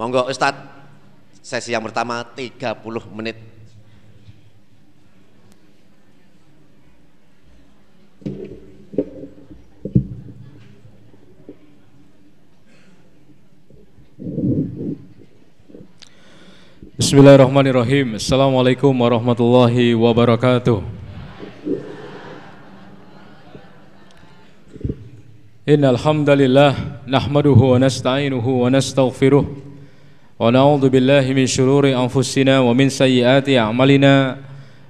Monggo Ustadz, sesi yang pertama 30 menit. Bismillahirrahmanirrahim. Assalamualaikum warahmatullahi wabarakatuh. Innal hamdalillah nahmaduhu wa nasta'inuhu wa nastaghfiruh wa na'udzu billahi min shururi anfusina wa min sayyiati a'malina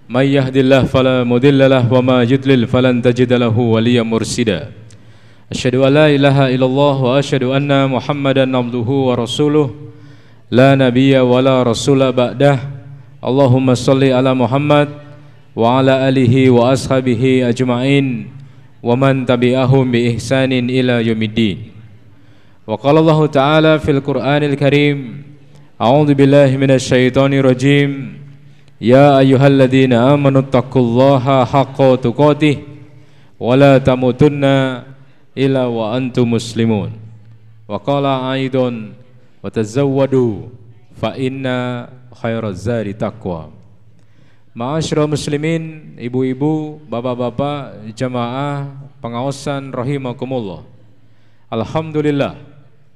may yahdihillahu fala mudilla lahu wa ma yudlil falan tajida lahu waliyyan mursida. Asyhadu an la ilaha illallah wa asyhadu anna Muhammadan abduhu wa rasuluh la nabiyya wa la rasula ba'dah. Allahumma salli ala Muhammad wa ala alihi wa ashabihi ajma'in wa man tabi'ahum bi ihsanin ila rajim Ya ayyuhalladzina amanu taqullaha haqqa tuqatih wa la tamutunna illa wa antum muslimun. Wa qala aidan wa tazawwadu fa inna khairaz zadi taqwa. Ma'asyiral muslimin, ibu-ibu, bapak-bapak, jamaah, pengawasan rahimakumullah. Alhamdulillah.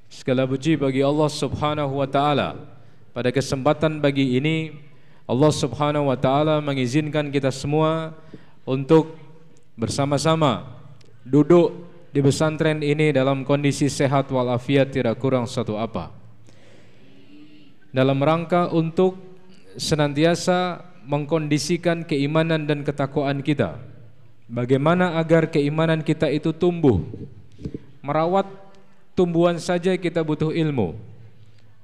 Segala puji bagi Allah Subhanahu wa taala. Pada kesempatan pagi ini Allah Subhanahu wa taala mengizinkan kita semua untuk bersama-sama duduk di pesantren ini dalam kondisi sehat walafiat tidak kurang satu apa. Dalam rangka untuk senantiasa mengkondisikan keimanan dan ketakwaan kita. Bagaimana agar keimanan kita itu tumbuh? Merawat tumbuhan saja kita butuh ilmu.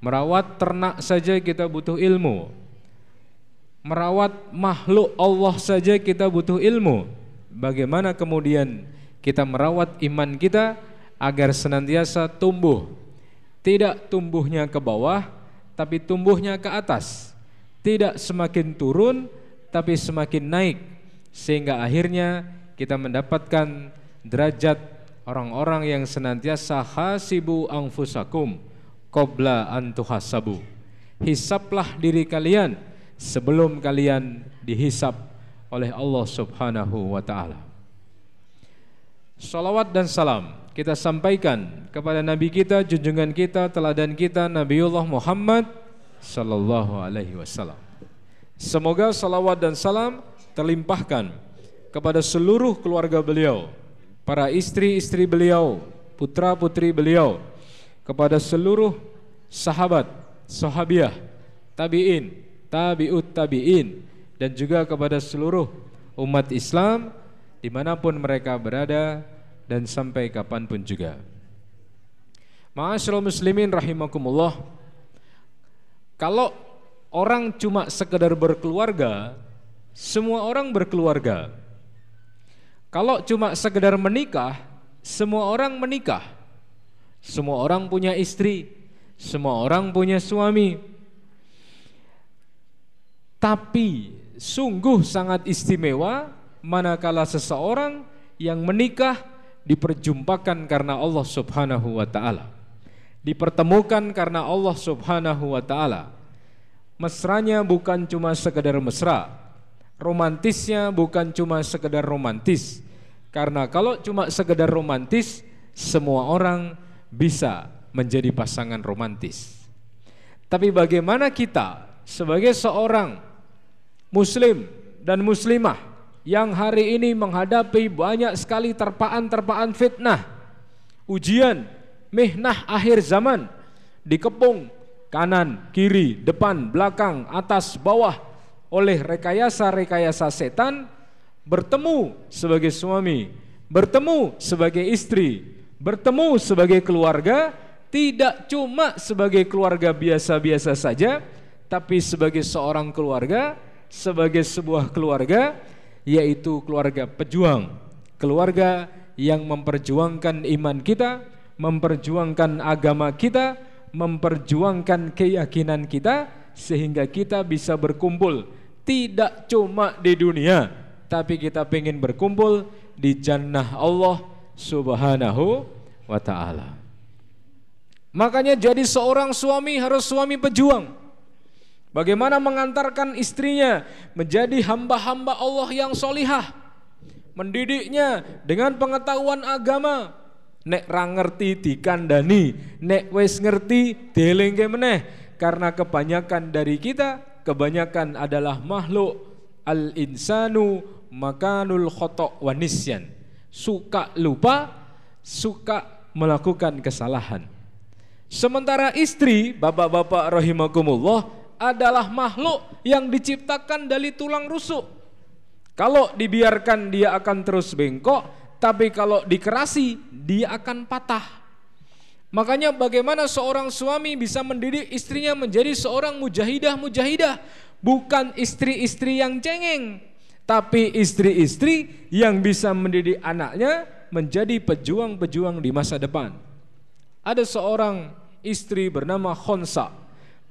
Merawat ternak saja kita butuh ilmu. Merawat makhluk Allah saja kita butuh ilmu. Bagaimana kemudian kita merawat iman kita agar senantiasa tumbuh? Tidak tumbuhnya ke bawah, tapi tumbuhnya ke atas tidak semakin turun tapi semakin naik sehingga akhirnya kita mendapatkan derajat orang-orang yang senantiasa hasibu anfusakum qabla an tuhasabu hisaplah diri kalian sebelum kalian dihisap oleh Allah Subhanahu wa taala Salawat dan salam kita sampaikan kepada nabi kita junjungan kita teladan kita Nabiullah Muhammad sallallahu alaihi wasallam. Semoga salawat dan salam terlimpahkan kepada seluruh keluarga beliau, para istri-istri beliau, putra-putri beliau, kepada seluruh sahabat, sahabiah, tabi'in, tabi'ut tabi'in dan juga kepada seluruh umat Islam di mana pun mereka berada dan sampai kapan pun juga. Ma'asyiral muslimin rahimakumullah. Kalau orang cuma sekedar berkeluarga, semua orang berkeluarga. Kalau cuma sekedar menikah, semua orang menikah. Semua orang punya istri, semua orang punya suami. Tapi sungguh sangat istimewa manakala seseorang yang menikah diperjumpakan karena Allah Subhanahu wa taala. Dipertemukan karena Allah Subhanahu wa taala. Mesranya bukan cuma sekedar mesra. Romantisnya bukan cuma sekedar romantis. Karena kalau cuma sekedar romantis, semua orang bisa menjadi pasangan romantis. Tapi bagaimana kita sebagai seorang muslim dan muslimah yang hari ini menghadapi banyak sekali terpaan-terpaan fitnah, ujian, mihnah akhir zaman, dikepung kanan, kiri, depan, belakang, atas, bawah oleh rekayasa-rekayasa setan, bertemu sebagai suami, bertemu sebagai istri, bertemu sebagai keluarga, tidak cuma sebagai keluarga biasa-biasa saja, tapi sebagai seorang keluarga, sebagai sebuah keluarga, yaitu keluarga pejuang, keluarga yang memperjuangkan iman kita, memperjuangkan agama kita, memperjuangkan keyakinan kita, sehingga kita bisa berkumpul tidak cuma di dunia, tapi kita ingin berkumpul di jannah Allah Subhanahu wa taala. Makanya jadi seorang suami harus suami pejuang. Bagaimana mengantarkan istrinya menjadi hamba-hamba Allah yang solihah. Mendidiknya dengan pengetahuan agama. Nek ra ngerti dikandani, nek wis ngerti delengke meneh. Karena kebanyakan dari kita, kebanyakan adalah makhluk al-insanu makanul khotok wanisyan. Suka lupa, suka melakukan kesalahan. Sementara istri, bapak-bapak rahimakumullah, adalah makhluk yang diciptakan dari tulang rusuk. Kalau dibiarkan dia akan terus bengkok, tapi kalau dikerasi dia akan patah. Makanya bagaimana seorang suami bisa mendidik istrinya menjadi seorang mujahidah-mujahidah, bukan istri-istri yang cengeng, tapi istri-istri yang bisa mendidik anaknya menjadi pejuang-pejuang di masa depan. Ada seorang istri bernama Khonsa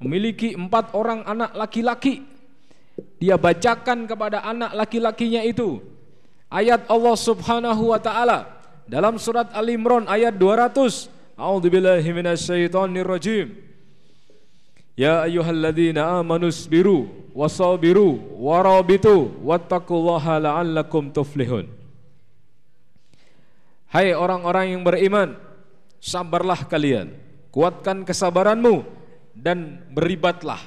memiliki empat orang anak laki-laki. Dia bacakan kepada anak laki-lakinya itu ayat Allah Subhanahu wa taala dalam surat Al Imran ayat 200. A'udzubillahi minasyaitonirrajim. Ya ayyuhalladzina amanu sabiru wasabiru warabitu wattaqullaha la'allakum tuflihun. Hai orang-orang yang beriman, sabarlah kalian, kuatkan kesabaranmu dan beribatlah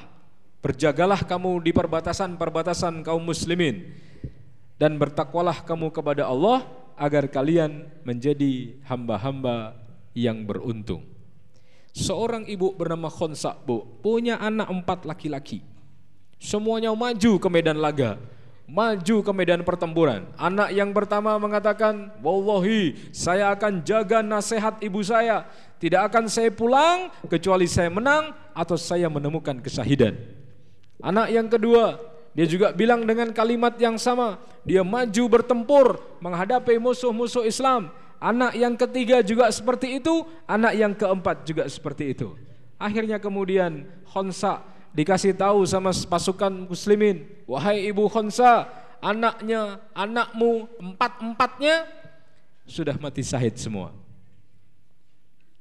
berjagalah kamu di perbatasan-perbatasan kaum muslimin dan bertakwalah kamu kepada Allah agar kalian menjadi hamba-hamba yang beruntung seorang ibu bernama Khonsa bu punya anak empat laki-laki semuanya maju ke medan laga maju ke medan pertempuran. Anak yang pertama mengatakan, "Wallahi, saya akan jaga nasihat ibu saya. Tidak akan saya pulang kecuali saya menang atau saya menemukan kesahidan." Anak yang kedua, dia juga bilang dengan kalimat yang sama, dia maju bertempur menghadapi musuh-musuh Islam. Anak yang ketiga juga seperti itu, anak yang keempat juga seperti itu. Akhirnya kemudian Khonsa dikasih tahu sama pasukan muslimin, wahai ibu Khonsa, anaknya, anakmu, empat-empatnya sudah mati syahid semua.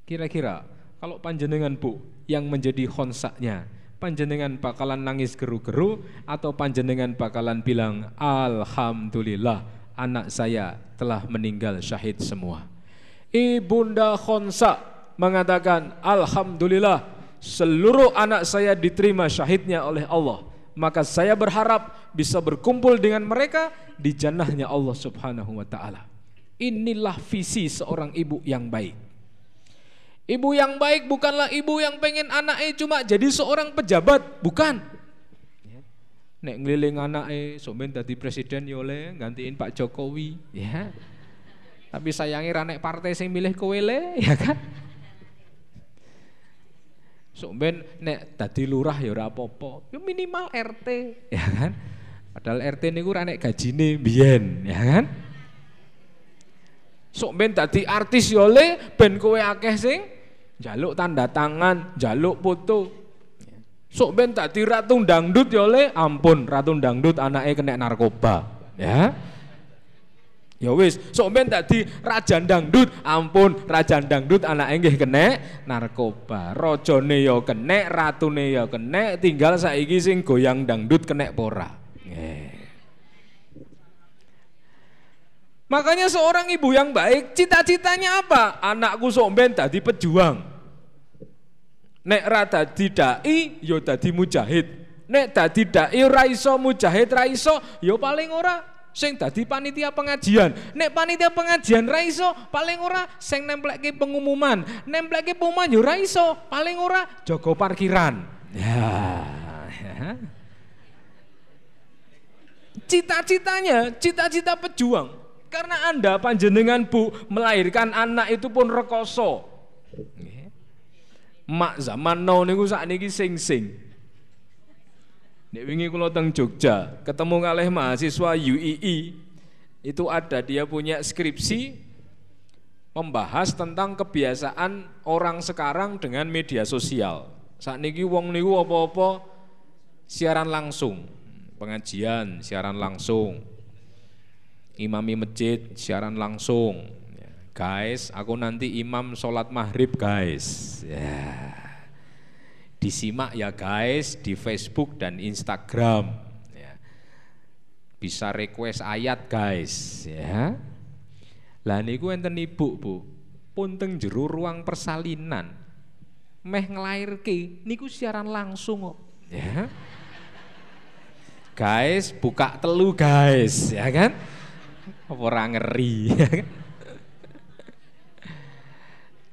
Kira-kira kalau panjenengan bu yang menjadi khonsaknya, panjenengan bakalan nangis geru-geru atau panjenengan bakalan bilang Alhamdulillah anak saya telah meninggal syahid semua. Ibunda Khonsa mengatakan Alhamdulillah seluruh anak saya diterima syahidnya oleh Allah. Maka saya berharap bisa berkumpul dengan mereka di jannahnya Allah subhanahu wa ta'ala. Inilah visi seorang ibu yang baik. Ibu yang baik bukanlah ibu yang pengen anaknya cuma jadi seorang pejabat bukan nek ngeliling anaknya somen tadi presiden yole ya gantiin Pak Jokowi ya tapi sayangnya ranek partai sing milih kowele ya kan Sok nek dadi lurah ya ora apa-apa. Ya minimal RT, ya kan? Padahal RT niku ora nek gajine mbiyen, ya kan? Sok ben dadi artis ya le ben kowe akeh sing njaluk tanda tangan, njaluk foto. Sok ben dadi ratu dangdut ya le, ampun ratu dangdut anake kena narkoba, ya. Ya wis, sok men tadi raja dangdut, ampun raja dangdut anak nggih kena narkoba. Rajane ya kena, ratune ya kena, tinggal saiki sing goyang dangdut kena pora. Makanya seorang ibu yang baik cita-citanya apa? Anakku sok ben tadi pejuang. Nek ra dadi dai ya dadi mujahid. Nek dadi dai ra iso mujahid ra iso ya paling ora sing dadi panitia pengajian. Nek panitia pengajian ra iso, paling ora sing nemplekke pengumuman. Nemplekke pengumuman yo ra iso, paling ora jaga parkiran. Ya. ya. Cita-citanya, cita-cita pejuang. Karena Anda panjenengan Bu melahirkan anak itu pun rekoso. Mak zaman now niku sakniki sing-sing. Nek wingi kula teng Jogja, ketemu kalih mahasiswa UII itu ada dia punya skripsi membahas tentang kebiasaan orang sekarang dengan media sosial. Saat niki wong niku apa-apa siaran langsung, pengajian siaran langsung, imami masjid siaran langsung, guys, aku nanti imam sholat maghrib guys. Ya, disimak ya guys di Facebook dan Instagram. Ya. Bisa request ayat guys, ya. Lah niku enten ibu bu, pun teng jero ruang persalinan, meh nglairke niku siaran langsung kok, ya. Guys, buka telu guys, ya kan? Orang ngeri, ya kan?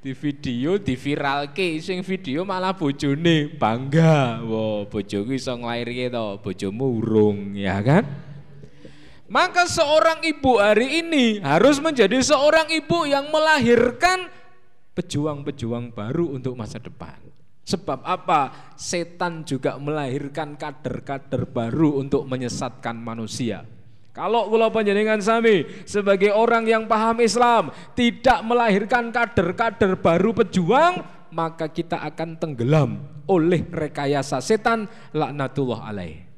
Di video di viral ke sing video malah bojone bangga. Wow bojoku iso nglairke to bojomu urung ya kan? Maka seorang ibu hari ini harus menjadi seorang ibu yang melahirkan pejuang-pejuang baru untuk masa depan. Sebab apa? Setan juga melahirkan kader-kader baru untuk menyesatkan manusia kalau kula panjenengan sami sebagai orang yang paham Islam tidak melahirkan kader-kader baru pejuang, maka kita akan tenggelam oleh rekayasa setan laknatullah alaih.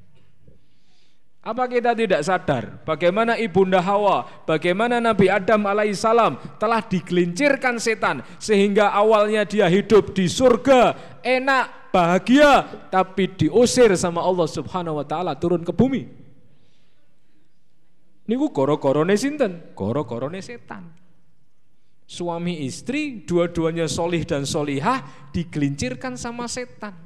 Apa kita tidak sadar bagaimana ibunda Hawa, bagaimana Nabi Adam alaihissalam telah digelincirkan setan sehingga awalnya dia hidup di surga, enak, bahagia, tapi diusir sama Allah Subhanahu wa taala turun ke bumi. Niku goro-gorone sinten? Goro-gorone setan. Suami istri dua-duanya solih dan solihah digelincirkan sama setan.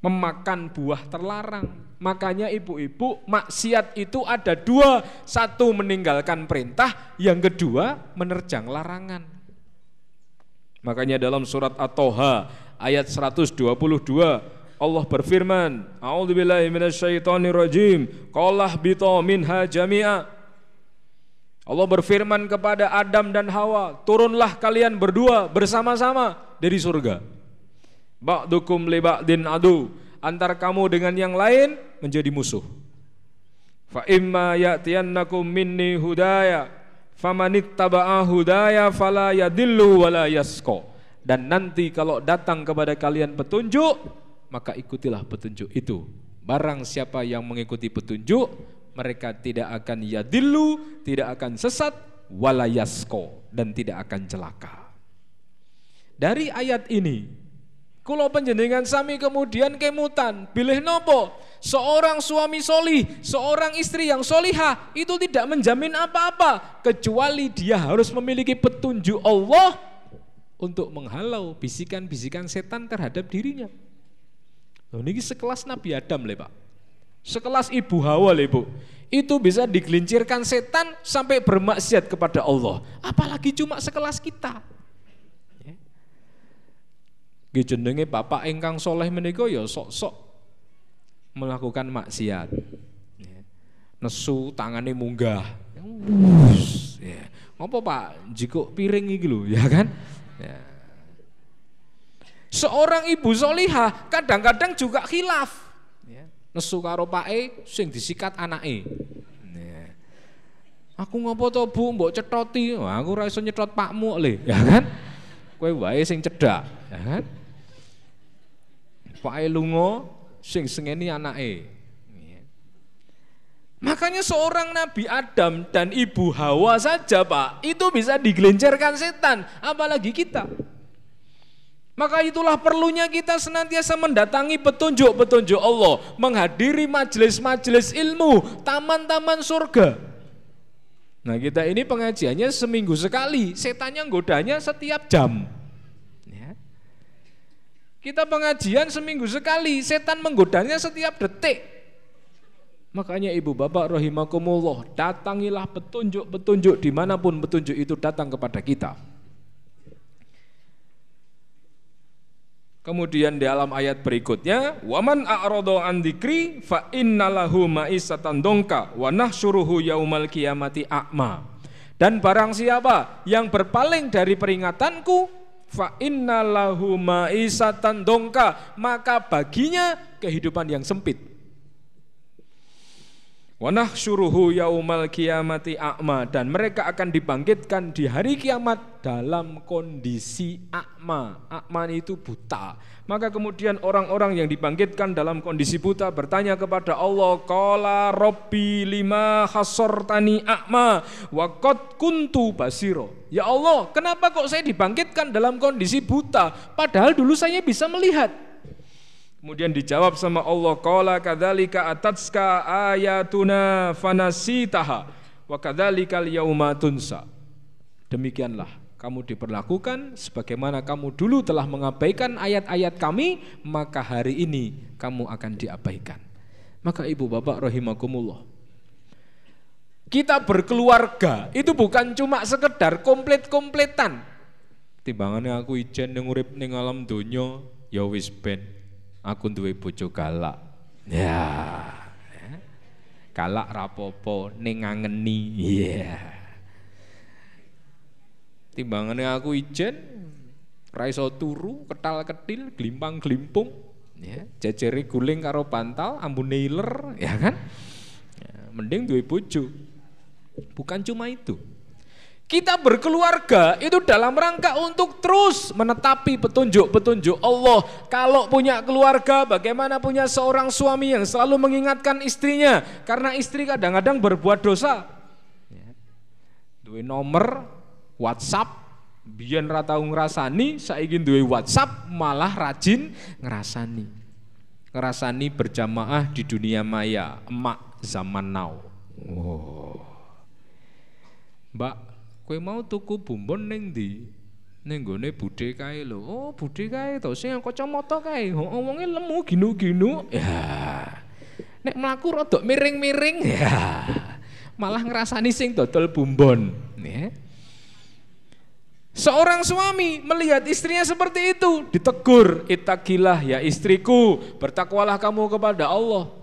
Memakan buah terlarang. Makanya ibu-ibu maksiat itu ada dua. Satu meninggalkan perintah, yang kedua menerjang larangan. Makanya dalam surat At-Toha ayat 122 Allah berfirman, A'udzubillahi minasyaitonirrajim. Qalah bito minha jami'a. Allah berfirman kepada Adam dan Hawa, turunlah kalian berdua bersama-sama dari surga. Ba'dukum li ba'din adu. Antara kamu dengan yang lain menjadi musuh. Fa imma ya'tiyannakum minni hudaya famanittaba'a hudaya fala yadillu wala yasqa. Dan nanti kalau datang kepada kalian petunjuk, maka ikutilah petunjuk itu. Barang siapa yang mengikuti petunjuk, mereka tidak akan yadillu, tidak akan sesat, walayasko dan tidak akan celaka. Dari ayat ini, kalau penjenengan sami kemudian kemutan, pilih nopo, seorang suami soli, seorang istri yang soliha itu tidak menjamin apa-apa kecuali dia harus memiliki petunjuk Allah untuk menghalau bisikan-bisikan setan terhadap dirinya. Loh, ini sekelas Nabi Adam le Pak. Sekelas Ibu Hawa le Bu. Itu bisa digelincirkan setan sampai bermaksiat kepada Allah. Apalagi cuma sekelas kita. Ya. jenenge bapak engkang soleh menika ya sok-sok melakukan maksiat. Ya. Nesu tangane munggah. Ya. Ngopo Pak? Jiko piring iki lho, ya kan? Ya. Seorang ibu solihah kadang-kadang juga khilaf. Ya. Nesu karo E sing disikat anake. Ya. Aku ngopo to Bu mbok cetoti? Wah, aku ora iso nyetot pakmu le, ya kan? Kowe wae sing cedak, ya kan? Pake lunga sing sengeni anake. Ya. Makanya seorang Nabi Adam dan Ibu Hawa saja Pak Itu bisa digelincirkan setan Apalagi kita maka itulah perlunya kita senantiasa mendatangi petunjuk-petunjuk Allah, menghadiri majelis-majelis ilmu, taman-taman surga. Nah kita ini pengajiannya seminggu sekali, setannya godanya setiap jam. Ya. Kita pengajian seminggu sekali, setan menggodanya setiap detik. Makanya ibu bapak rahimakumullah, datangilah petunjuk-petunjuk di mana pun petunjuk itu datang kepada kita. Kemudian di dalam ayat berikutnya, waman a'rado an dzikri fa innalahu ma'isatan dongka wa nahsyuruhu yaumal kiamati a'ma. Dan barang siapa yang berpaling dari peringatanku fa innalahu ma'isatan dongka, maka baginya kehidupan yang sempit. Wanah suruhu yaumal kiamati a'ma dan mereka akan dibangkitkan di hari kiamat dalam kondisi a'ma. A'ma itu buta. Maka kemudian orang-orang yang dibangkitkan dalam kondisi buta bertanya kepada Allah, "Qala Robbi lima tani a'ma wa qad kuntu basiro." Ya Allah, kenapa kok saya dibangkitkan dalam kondisi buta padahal dulu saya bisa melihat? Kemudian dijawab sama Allah, qala kadzalika atatska ayatuna fanasitaha wa kadzalikal yauma tunsa. Demikianlah kamu diperlakukan sebagaimana kamu dulu telah mengabaikan ayat-ayat kami, maka hari ini kamu akan diabaikan. Maka ibu bapak rahimakumullah. Kita berkeluarga itu bukan cuma sekedar komplit-kompletan. Timbangannya aku ijen yang urip ning alam donya ya wis ben aku duwe bojo galak. Ya. Galak rapopo ning ngangeni. Iya. Timbangane aku ijen ra iso turu, ketal-ketil, glimpang-glimpung, ya, jejere guling karo bantal, ambune iler, ya kan? Ya, mending duwe bojo. Bukan cuma itu. Kita berkeluarga itu dalam rangka untuk terus menetapi petunjuk-petunjuk Allah. Kalau punya keluarga, bagaimana punya seorang suami yang selalu mengingatkan istrinya, karena istri kadang-kadang berbuat dosa. Ya. Dua nomor WhatsApp, biar rata ngerasani, saya ingin dua WhatsApp malah rajin ngerasani. Ngerasani berjamaah di dunia maya, emak zaman now. Oh. Mbak, Kowe mau tuku bumbon ning ndi? Ning gone budhe kae lho. Oh, budhe kae to sing kacamata kae. Omonge lemu ginu-ginu. Ya. Nek mlaku rada miring-miring ya. Malah ngrasani sing dodol bumbon, ya. Seorang suami melihat istrinya seperti itu, ditegur, "Ittaqilah ya istriku, bertakwalah kamu kepada Allah."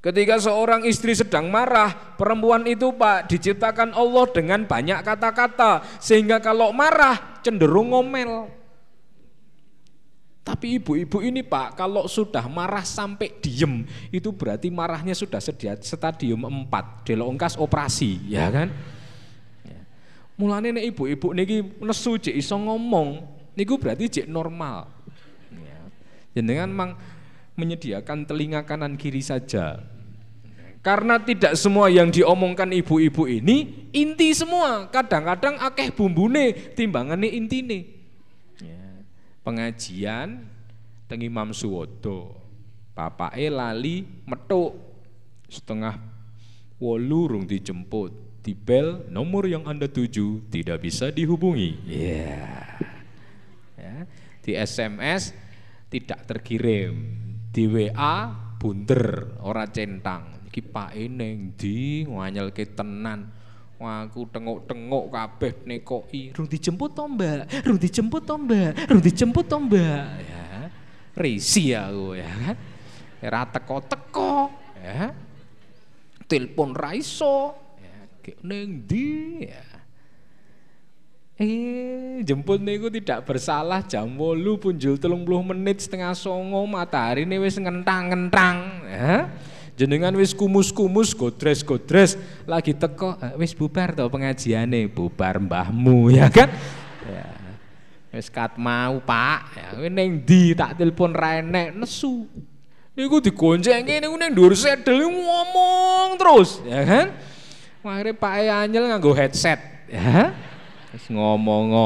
Ketika seorang istri sedang marah, perempuan itu Pak diciptakan Allah dengan banyak kata-kata sehingga kalau marah cenderung ngomel. Tapi ibu-ibu ini Pak, kalau sudah marah sampai diem, itu berarti marahnya sudah sedia stadium 4, delongkas operasi, ya kan? Ya. Mulane nek ibu-ibu niki nesu cek iso ngomong, niku berarti cek normal. Ya. Jenengan mang menyediakan telinga kanan kiri saja. Karena tidak semua yang diomongkan ibu-ibu ini inti semua. Kadang-kadang akeh bumbune timbangannya intine. Ya. Pengajian teng Imam Suwodo. Bapake lali metuk setengah wolu rung dijemput. Di bel nomor yang Anda tuju tidak bisa dihubungi. Yeah. Ya. Di SMS tidak terkirim di WA bunder ora centang iki pake ning ndi nganyelke tenan aku tengok-tengok kabeh nekoki, rung dijemput to, Mbak? Rung dijemput to, Mbak? Rung dijemput to, Mbak? Ya. Risi aku ya kan. Ora teko-teko, ya. Telepon raiso, ya. Ya. Eh, jemput niku tidak bersalah jam wolu punjul telung puluh menit setengah songo matahari ini wis ngentang-ngentang ya. Jenengan wis kumus-kumus godres-godres lagi teko eh, wis bubar to pengajiane bubar mbahmu ya kan ya. Wis kat mau Pak ya ning ndi tak telepon ra enek nesu. Niku digoncengke niku ning dhuwur sedel ngomong terus ya kan. Akhirnya Pak Anyel nganggo headset ya. Wis ngomong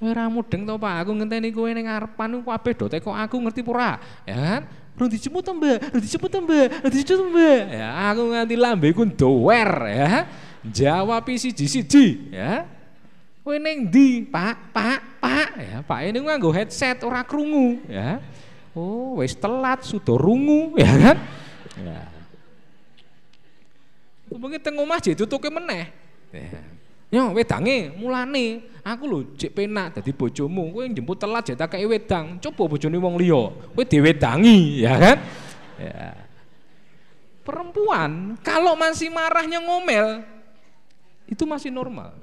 Ora mudeng to Pak, aku ngenteni kowe ning ngarepan ku kabeh do teko aku ngerti pura, ya kan? Rung dijemput to Mbak, rung dijemput to Mbak, rung dijemput Mbak. Ya aku nganti lambeku dower ya. Jawab siji-siji ya. Kowe ning ndi, Pak? Pak, Pak. Ya, Pak ini nganggo headset ora krungu ya. Oh, wis telat sudah rungu ya kan? Ya. Mungkin teng omah ditutuke meneh. Ya. Yo wedange mulane aku lho cek penak dadi bojomu kowe jemput telat jek tak wedang coba bojone wong liya kowe diwedangi ya kan ya perempuan kalau masih marahnya ngomel itu masih normal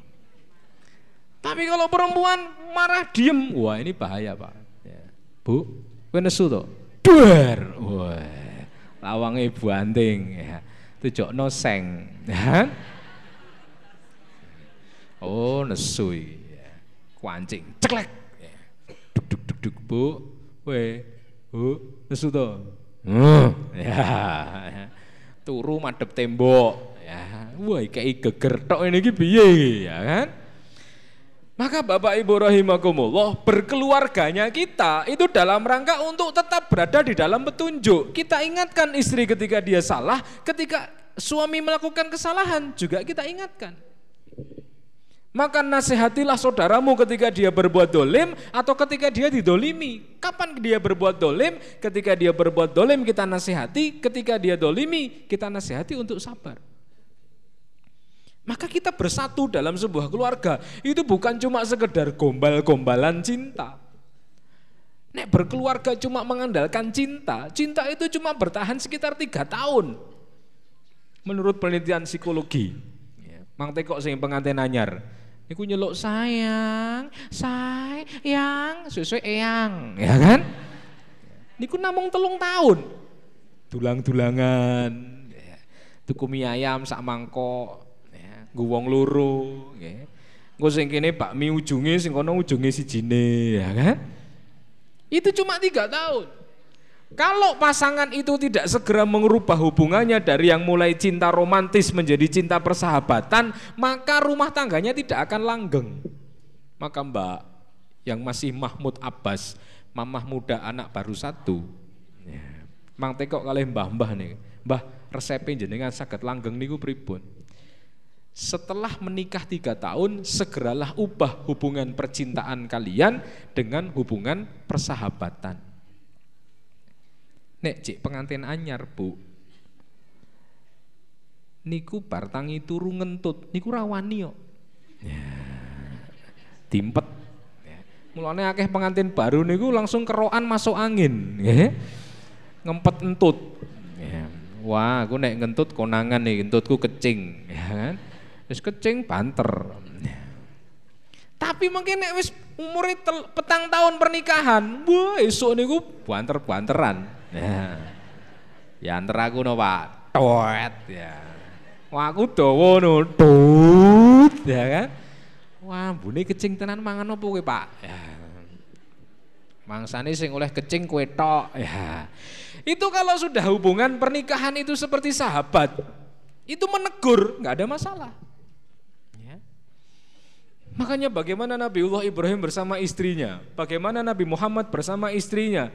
tapi kalau perempuan marah diem wah ini bahaya pak ya. bu kowe nesu to duar wah lawange banting ya. Tujokno seng. Ya. Oh, nesu iki. Ya. Kuancing, ceklek. Ya. Duk duk duk duk, Bu. We. Bu, nesu to. Hmm. Ya. Turu madep tembok. Ya. Wah, kayak geger tok ini iki piye ya kan? Maka Bapak Ibu rahimakumullah, berkeluarganya kita itu dalam rangka untuk tetap berada di dalam petunjuk. Kita ingatkan istri ketika dia salah, ketika suami melakukan kesalahan juga kita ingatkan. Maka nasihatilah saudaramu ketika dia berbuat dolim atau ketika dia didolimi. Kapan dia berbuat dolim? Ketika dia berbuat dolim kita nasihati, ketika dia dolimi kita nasihati untuk sabar. Maka kita bersatu dalam sebuah keluarga itu bukan cuma sekedar gombal-gombalan cinta. Nek berkeluarga cuma mengandalkan cinta, cinta itu cuma bertahan sekitar tiga tahun. Menurut penelitian psikologi, Mang Tekok sing pengantin anyar, Iku nyeluk sayang, sayang, sesuai eyang, ya kan? Niku namung telung tahun, tulang-tulangan, ya. tuku mie ayam sak mangkok, nggo wong loro nggih. Engko sing kene bakmi ujunge sing kono ujunge sijine ya kan. Itu cuma tiga tahun. Kalau pasangan itu tidak segera mengubah hubungannya dari yang mulai cinta romantis menjadi cinta persahabatan, maka rumah tangganya tidak akan langgeng. Maka Mbak yang masih Mahmud Abbas, mamah muda anak baru satu, ya. Mang tekok kali mbah-mbah nih, mbah resepnya jenengan sakit langgeng niku pripun? setelah menikah tiga tahun segeralah ubah hubungan percintaan kalian dengan hubungan persahabatan. Nek cik pengantin anyar bu, niku bartangi turu ngentut, niku rawani yo. Ya, timpet. Ya. Mulane akeh pengantin baru niku langsung keroan masuk angin, ya. ngempet entut. Ya. Wah, aku nek ngentut konangan nih, ngentutku kecing, ya kan? wis kecing banter. Tapi mungkin nek wis umur petang tahun pernikahan, wah esuk niku banter-banteran. Ya. Ya aku no Pak, toet ya. Wah aku dawa no, tut ya kan. Wah bune kecing tenan mangan opo kowe Pak? Ya. Mangsane sing oleh kecing kue tok ya. Itu kalau sudah hubungan pernikahan itu seperti sahabat, itu menegur nggak ada masalah. Makanya bagaimana Nabiullah Ibrahim bersama istrinya, bagaimana Nabi Muhammad bersama istrinya.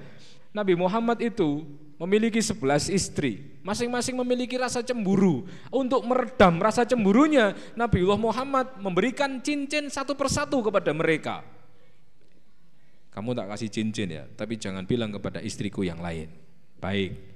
Nabi Muhammad itu memiliki sebelas istri, masing-masing memiliki rasa cemburu. Untuk meredam rasa cemburunya, Nabiullah Muhammad memberikan cincin satu persatu kepada mereka. Kamu tak kasih cincin ya, tapi jangan bilang kepada istriku yang lain. Baik,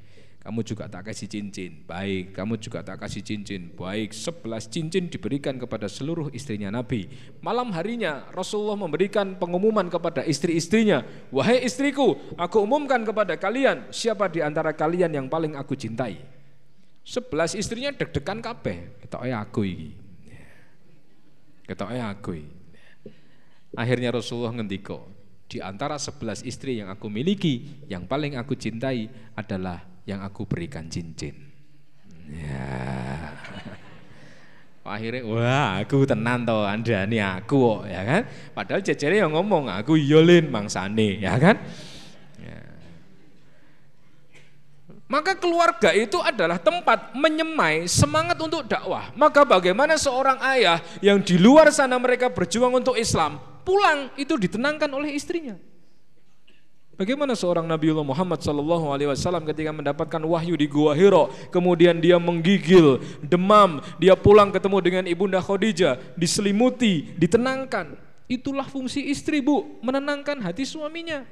kamu juga tak kasih cincin. Baik, kamu juga tak kasih cincin. Baik, sebelas cincin diberikan kepada seluruh istrinya Nabi. Malam harinya Rasulullah memberikan pengumuman kepada istri-istrinya, "Wahai istriku, aku umumkan kepada kalian siapa di antara kalian yang paling aku cintai." Sebelas istrinya deg-degan kabeh. Ketoke aku iki. Ketoke aku iki. Akhirnya Rasulullah ngendiko, di antara sebelas istri yang aku miliki, yang paling aku cintai adalah yang aku berikan cincin. Ya. Akhirnya wah aku tenan toh anda ini aku kok ya kan. Padahal jejernya yang ngomong aku yolin iya, mangsane ya kan. Ya. Maka keluarga itu adalah tempat menyemai semangat untuk dakwah. Maka bagaimana seorang ayah yang di luar sana mereka berjuang untuk Islam, pulang itu ditenangkan oleh istrinya. Bagaimana seorang Nabiullah Muhammad Sallallahu Alaihi Wasallam ketika mendapatkan wahyu di Gua Hiro, kemudian dia menggigil, demam, dia pulang ketemu dengan ibunda Khadijah, diselimuti, ditenangkan. Itulah fungsi istri bu, menenangkan hati suaminya.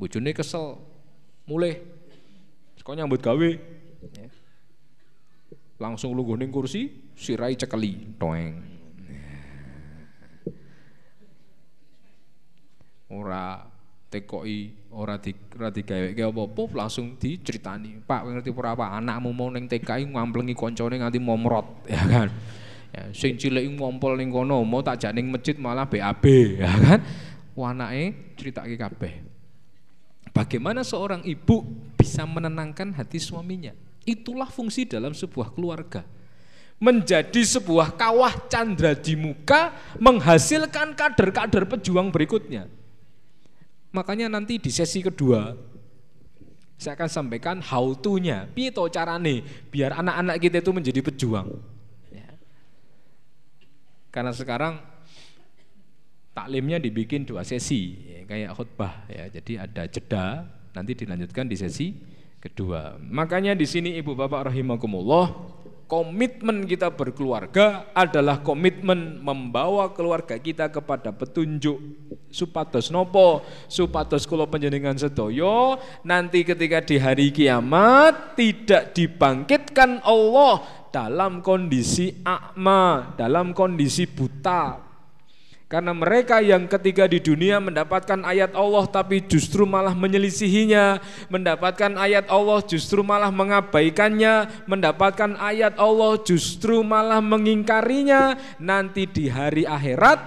Bujune kesel, mulai, sekolah nyambut gawe, langsung lu ning kursi, sirai cekeli, toeng. Ora TKI ora di ora digaweke apa-apa langsung diceritani. Pak ngerti ora apa anakmu mau ning TKI ngamplengi koncone nganti momrot ya kan. Ya sing cilik ngompol ning kono mau tak jak ning masjid malah BAB ya kan. Anake critake kabeh. Bagaimana seorang ibu bisa menenangkan hati suaminya. Itulah fungsi dalam sebuah keluarga. Menjadi sebuah kawah candra di muka menghasilkan kader-kader pejuang berikutnya. Makanya nanti di sesi kedua saya akan sampaikan how to-nya, piye carane biar anak-anak kita itu menjadi pejuang. Ya. Karena sekarang taklimnya dibikin dua sesi, ya, kayak khutbah ya. Jadi ada jeda, nanti dilanjutkan di sesi kedua. Makanya di sini Ibu Bapak rahimakumullah, komitmen kita berkeluarga adalah komitmen membawa keluarga kita kepada petunjuk supados nopo supados kula panjenengan sedoyo nanti ketika di hari kiamat tidak dibangkitkan Allah dalam kondisi akma dalam kondisi buta karena mereka yang ketika di dunia mendapatkan ayat Allah tapi justru malah menyelisihinya, mendapatkan ayat Allah justru malah mengabaikannya, mendapatkan ayat Allah justru malah mengingkarinya, nanti di hari akhirat,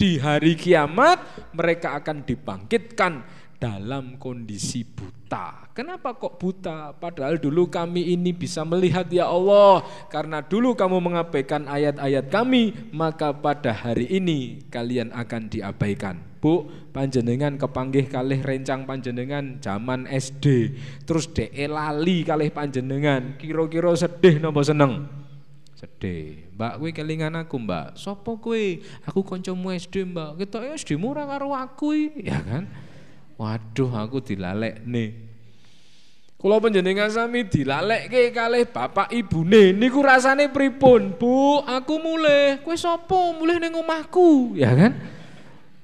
di hari kiamat mereka akan dibangkitkan dalam kondisi buta. Kenapa kok buta? Padahal dulu kami ini bisa melihat ya Allah. Karena dulu kamu mengabaikan ayat-ayat kami, maka pada hari ini kalian akan diabaikan. Bu, panjenengan kepanggih kalih rencang panjenengan zaman SD. Terus de lali kalih panjenengan. Kira-kira sedih nopo seneng? Sedih. Mbak kowe kelingan aku, Mbak. Sopo kowe? Aku kancamu SD, Mbak. Kita SD murah karo aku, ya kan? Waduh, aku dilalek nih Kula panjenengan sami dilalekke kalih bapak ibune niku rasane pripun? Bu, aku mulih. Kowe sapa mulih ning omahku? Ya kan?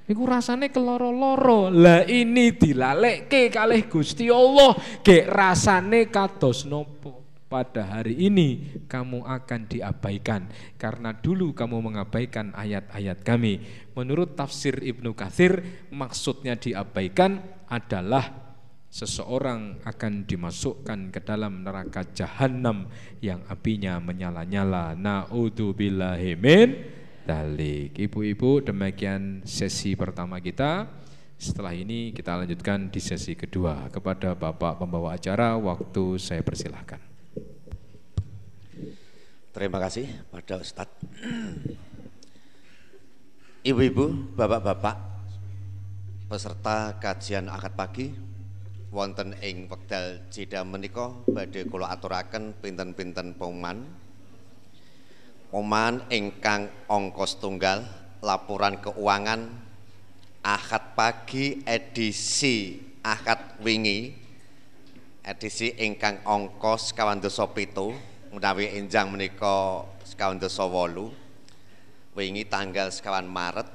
Niku rasane keloro-loro. Lah ini dilalekke kalih Gusti Allah, gek rasane kados nopo? Pada hari ini kamu akan diabaikan karena dulu kamu mengabaikan ayat-ayat kami. Menurut tafsir Ibnu Katsir, maksudnya diabaikan adalah seseorang akan dimasukkan ke dalam neraka jahanam yang apinya menyala-nyala. Naudzubillahi min dalik. Ibu-ibu, demikian sesi pertama kita. Setelah ini kita lanjutkan di sesi kedua. Kepada Bapak pembawa acara, waktu saya persilahkan. Terima kasih pada Ustadz. Ibu-ibu, bapak-bapak, peserta kajian akad pagi, wonten ing wekdal jeda menika badhe kula aturaken pinten-pinten pengumuman. Pengumuman ingkang angka setunggal laporan keuangan Ahad pagi edisi Ahad wingi edisi ingkang angka sekawan dosa pitu menawi enjang menika sekawan dosa wolu wingi tanggal sekawan Maret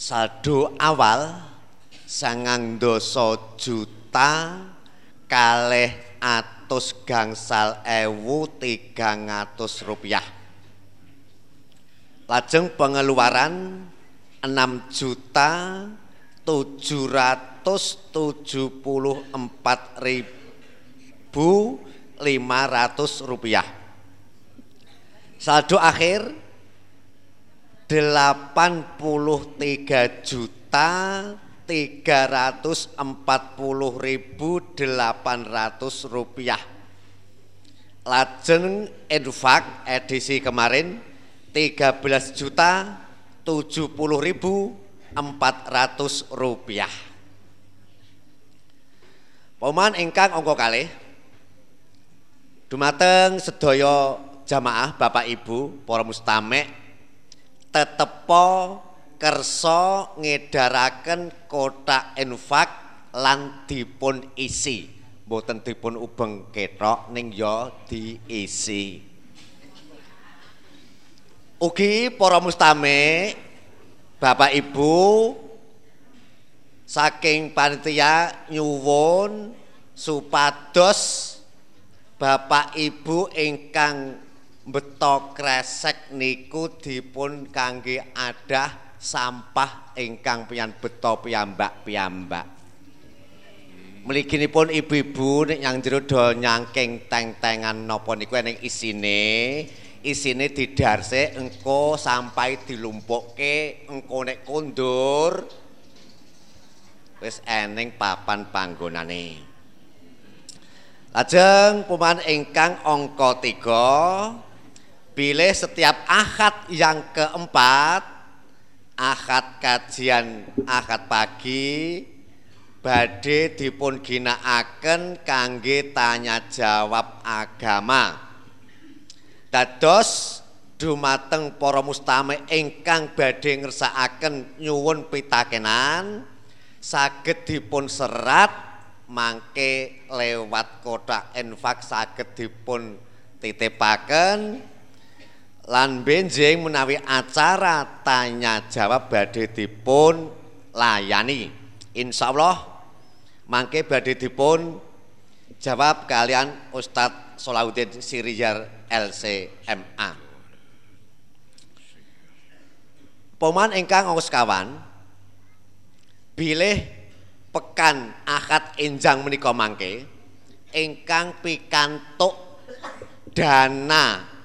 saldo awal sangang dosa juta juta kalih atus gangsal ewu tigang atus rupiah. Lajeng pengeluaran enam juta tujuh ratus tujuh puluh empat ribu lima ratus rupiah. Saldo akhir delapan puluh tiga juta 340.800 rupiah. Lajeng infak edisi kemarin 13 juta 70.400 rupiah. Poman ingkang angka kalih dumateng sedaya jamaah Bapak Ibu para mustamek tetepo kersa ngedaraken kotak infak lan dipun isi. Mboten dipun ubeng ketok ning ya diisi. Ugi para mustame Bapak Ibu saking panitia nyuwun supados Bapak Ibu ingkang beto kresek niku dipun kangge adah sampah ingkang pian beto piyambak-piyambak. Mliginipun ibu-ibu nek yang jero do nyangking teng-tengan napa niku ning isine, isine didarse engko sampai dilumpukke engko nek kondur wis eneng papan panggonane. Lajeng puman ingkang angka tiga Pilih setiap akad yang keempat Akad kajian akad pagi Badhe dipun ginakaken kangge tanya jawab agama. Dados dumateng para mustami ingkang badhe ngersakaken nyuwun pitakenan saged dipun serat mangke lewat kotak infak saged dipun titipaken lan benjing menawi acara tanya jawab badhe dipun layani. Insyaallah mangke badhe dipun jawab kalian Ustadz Solahuddin Sirijar LCMA Poman ingkang kawan bilih pekan akad enjang menika mangke ingkang pikantuk dana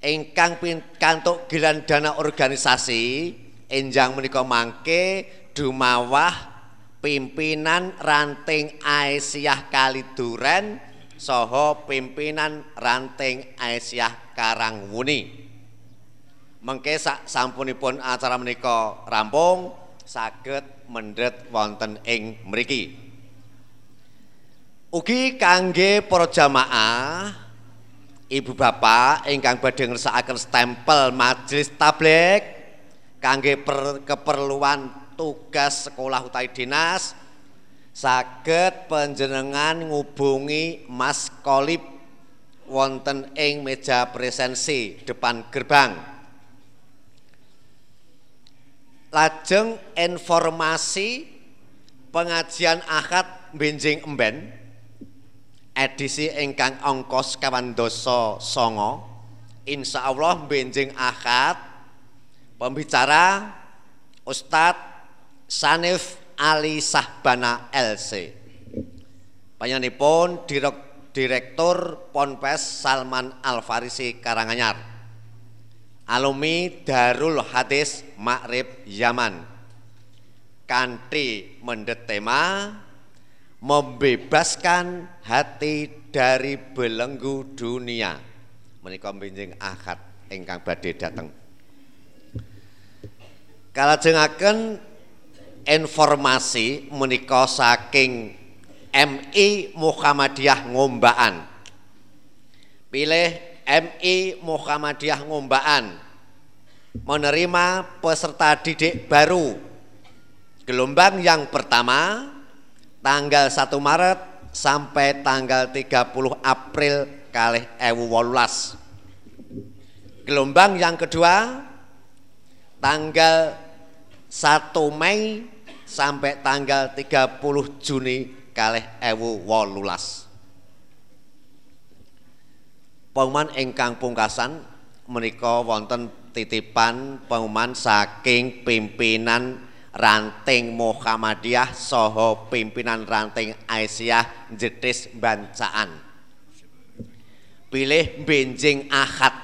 ingkang pikantuk gilan dana organisasi enjang menika mangke dumawah pimpinan ranting Aisyah Kaliduren soho pimpinan ranting Aisyah Karangwuni mengke sampunipun acara menika rampung saged mendhet wonten ing mriki. Ugi kangge para jamaah Ibu bapak ingkang badhe ngersakaken stempel majelis tablik kangge per, keperluan tugas sekolah utawi dinas saged panjenengan ngubungi Mas Kolib wonten ing meja presensi depan gerbang. Lajeng informasi pengajian akad benjing emben edisi ingkang ongkos kawan doso songo insya Allah benjing akad pembicara Ustadz Sanif Ali Sahbana LC panjenenganipun Direktur Ponpes Salman Al Farisi Karanganyar. Alumni Darul Hadis Makrib Yaman. Kanti mendet tema membebaskan hati dari belenggu dunia. Menika benjing akad ingkang badhe dateng. Kalajengaken informasi menika saking MI Muhammadiyah Ngombaan pilih MI Muhammadiyah Ngombaan menerima peserta didik baru. Gelombang yang pertama tanggal 1 Maret sampai tanggal 30 April kalih ewu wolulas. Gelombang yang kedua tanggal 1 Mei sampai tanggal 30 Juni kalih ewu wolulas. Pengumuman ingkang pungkasan menika wonten titipan pengumuman saking pimpinan ranting Muhammadiyah soho pimpinan ranting Aisyah Jetis Bancaan. Pilih benjing Ahad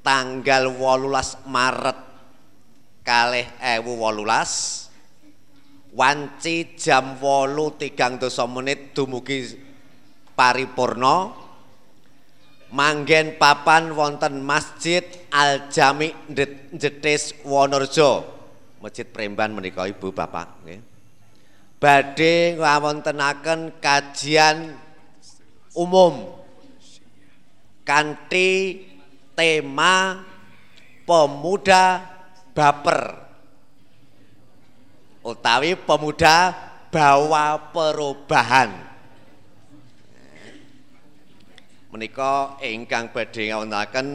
tanggal 18 Maret kalih ewu wolulas wanci jam wolu tigang dosa menit dumugi paripurno manggen papan wonten Masjid Al Jami Jetis Wonorejo. Masjid Premban menika Ibu Bapak nggih. Badhe ngawontenaken kajian umum kanthi tema pemuda baper utawi pemuda bawa perubahan menika ingkang badhe ngawontenaken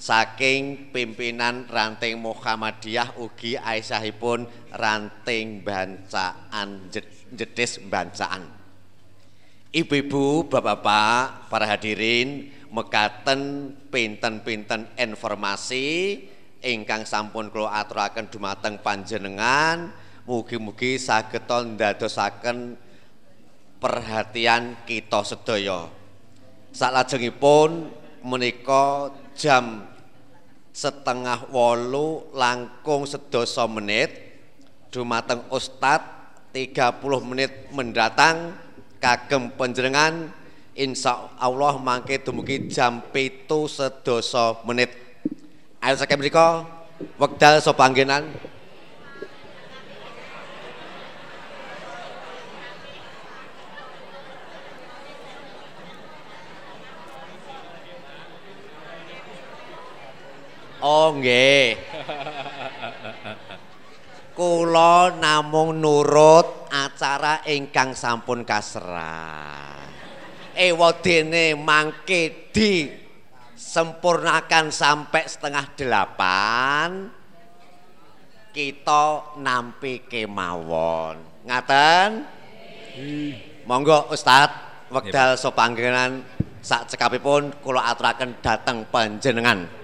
saking pimpinan ranting Muhammadiyah ugi Aisyahipun ranting bancaan jedis bancaan. Ibu-ibu, bapak-bapak, para hadirin mekaten pinten-pinten informasi ingkang sampun kula aturaken dumateng panjenengan. Mugi-mugi saged ndadosaken perhatian kita sedaya. Salajengipun menika jam setengah wolu langkung sedasa menit dumateng Ustad 30 menit mendatang kagem panjenengan insya Allah mangke dumugi jam pitu sedoso menit. Ayo saking mriko wekdal sopanggenan Oh nggih. Kula namung nurut acara ingkang sampun kasrah. Ewadene mangke di sempurnakan sampai setengah delapan kita nampi kemawon. Ngaten? Monggo Ustadz, wekdal sopanggenan sak cekapipun kula aturaken dateng panjenengan.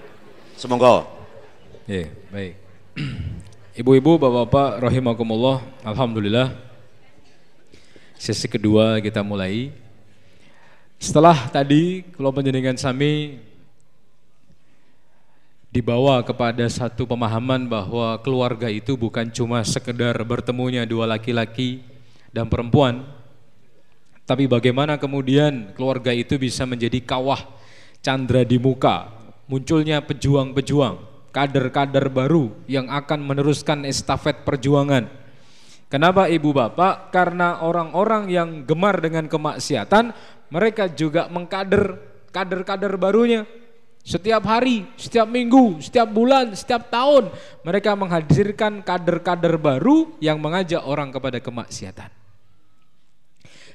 Semoga. Ya, baik. Ibu-ibu, bapak-bapak, rahimakumullah. Alhamdulillah. Sesi kedua kita mulai. Setelah tadi kalau penjenengan sami dibawa kepada satu pemahaman bahwa keluarga itu bukan cuma sekedar bertemunya dua laki-laki dan perempuan, tapi bagaimana kemudian keluarga itu bisa menjadi kawah candra di muka munculnya pejuang-pejuang, kader-kader baru yang akan meneruskan estafet perjuangan. Kenapa ibu bapak? Karena orang-orang yang gemar dengan kemaksiatan, mereka juga mengkader kader-kader barunya. Setiap hari, setiap minggu, setiap bulan, setiap tahun, mereka menghadirkan kader-kader baru yang mengajak orang kepada kemaksiatan.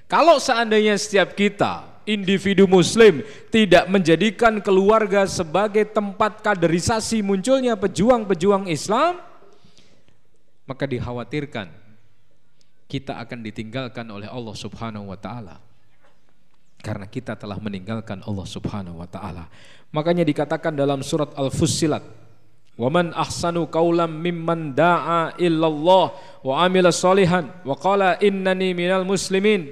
Kalau seandainya setiap kita individu muslim tidak menjadikan keluarga sebagai tempat kaderisasi munculnya pejuang-pejuang Islam maka dikhawatirkan kita akan ditinggalkan oleh Allah Subhanahu wa taala karena kita telah meninggalkan Allah Subhanahu wa taala. Makanya dikatakan dalam surat Al-Fussilat, "Waman ahsanu qaulam mimman da'a illallah wa amila salihan wa qala innani minal muslimin."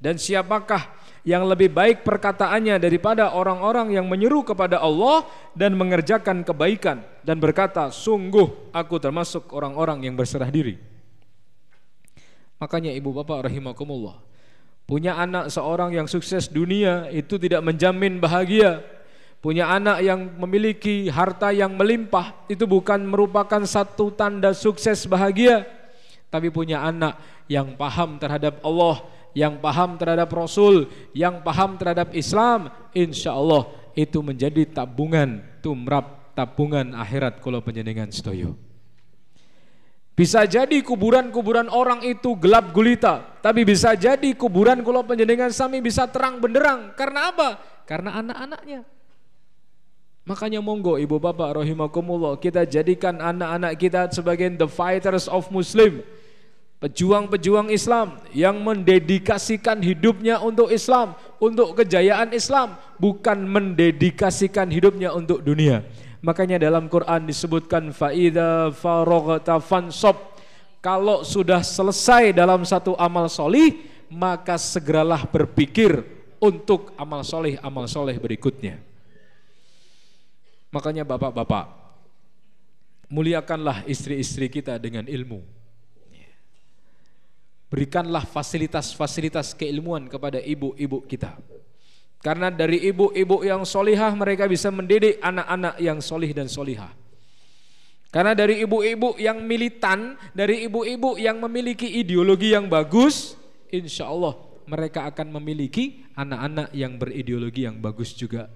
Dan siapakah yang lebih baik perkataannya daripada orang-orang yang menyeru kepada Allah dan mengerjakan kebaikan dan berkata, sungguh aku termasuk orang-orang yang berserah diri. Makanya ibu bapak rahimakumullah, punya anak seorang yang sukses dunia itu tidak menjamin bahagia. Punya anak yang memiliki harta yang melimpah itu bukan merupakan satu tanda sukses bahagia. Tapi punya anak yang paham terhadap Allah, yang paham terhadap Rasul, yang paham terhadap Islam, insya Allah itu menjadi tabungan tumrap tabungan akhirat kalau penjenengan sedoyo. Bisa jadi kuburan-kuburan orang itu gelap gulita, tapi bisa jadi kuburan kalau penjenengan sami bisa terang benderang. Karena apa? Karena anak-anaknya. Makanya monggo ibu bapak rahimakumullah kita jadikan anak-anak kita sebagai the fighters of Muslim Pejuang-pejuang Islam yang mendedikasikan hidupnya untuk Islam, untuk kejayaan Islam, bukan mendedikasikan hidupnya untuk dunia. Makanya dalam Quran disebutkan faida faroghta fansob. Kalau sudah selesai dalam satu amal solih, maka segeralah berpikir untuk amal solih amal soleh berikutnya. Makanya bapak-bapak, muliakanlah istri-istri kita dengan ilmu Berikanlah fasilitas-fasilitas keilmuan kepada ibu-ibu kita. Karena dari ibu-ibu yang solihah mereka bisa mendidik anak-anak yang solih dan solihah. Karena dari ibu-ibu yang militan, dari ibu-ibu yang memiliki ideologi yang bagus, insya Allah mereka akan memiliki anak-anak yang berideologi yang bagus juga.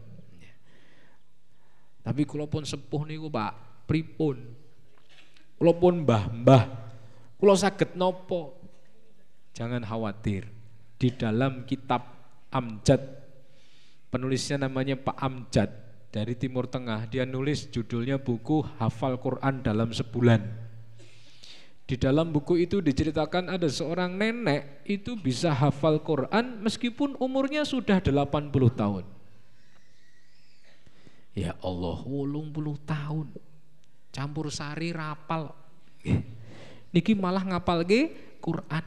Tapi kalaupun sepuh nih Pak, pripun. Kalaupun mbah-mbah, kalau sakit nopo, Jangan khawatir. Di dalam kitab Amjad, penulisnya namanya Pak Amjad dari Timur Tengah. Dia nulis judulnya buku Hafal Quran dalam sebulan. Di dalam buku itu diceritakan ada seorang nenek itu bisa hafal Quran meskipun umurnya sudah 80 tahun. Ya Allah, 80 tahun. Campur sari rapal. Niki malah ngapal ke Quran.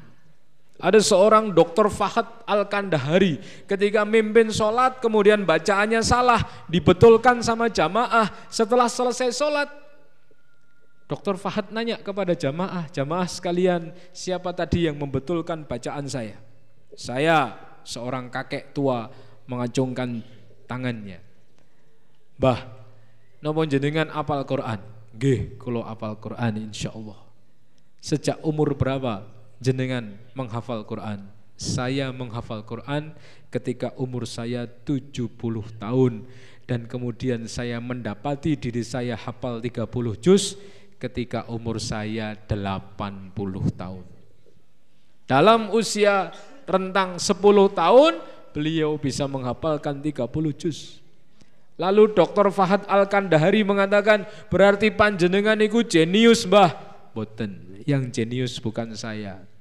Ada seorang dokter Fahad Al-Kandahari ketika mimpin sholat kemudian bacaannya salah dibetulkan sama jamaah setelah selesai sholat Dokter Fahad nanya kepada jamaah, jamaah sekalian siapa tadi yang membetulkan bacaan saya? Saya seorang kakek tua mengacungkan tangannya. Bah, nopo jenengan apal Quran? Nggih, kula apal Quran insyaallah. Sejak umur berapa jenengan menghafal Quran? Saya menghafal Quran ketika umur saya 70 tahun dan kemudian saya mendapati diri saya hafal 30 juz ketika umur saya 80 tahun. Dalam usia rentang 10 tahun beliau bisa menghafalkan 30 juz. Lalu Dr. Fahad Al-Kandahari mengatakan berarti panjenengan itu jenius mbah. Boten, yang jenius bukan saya.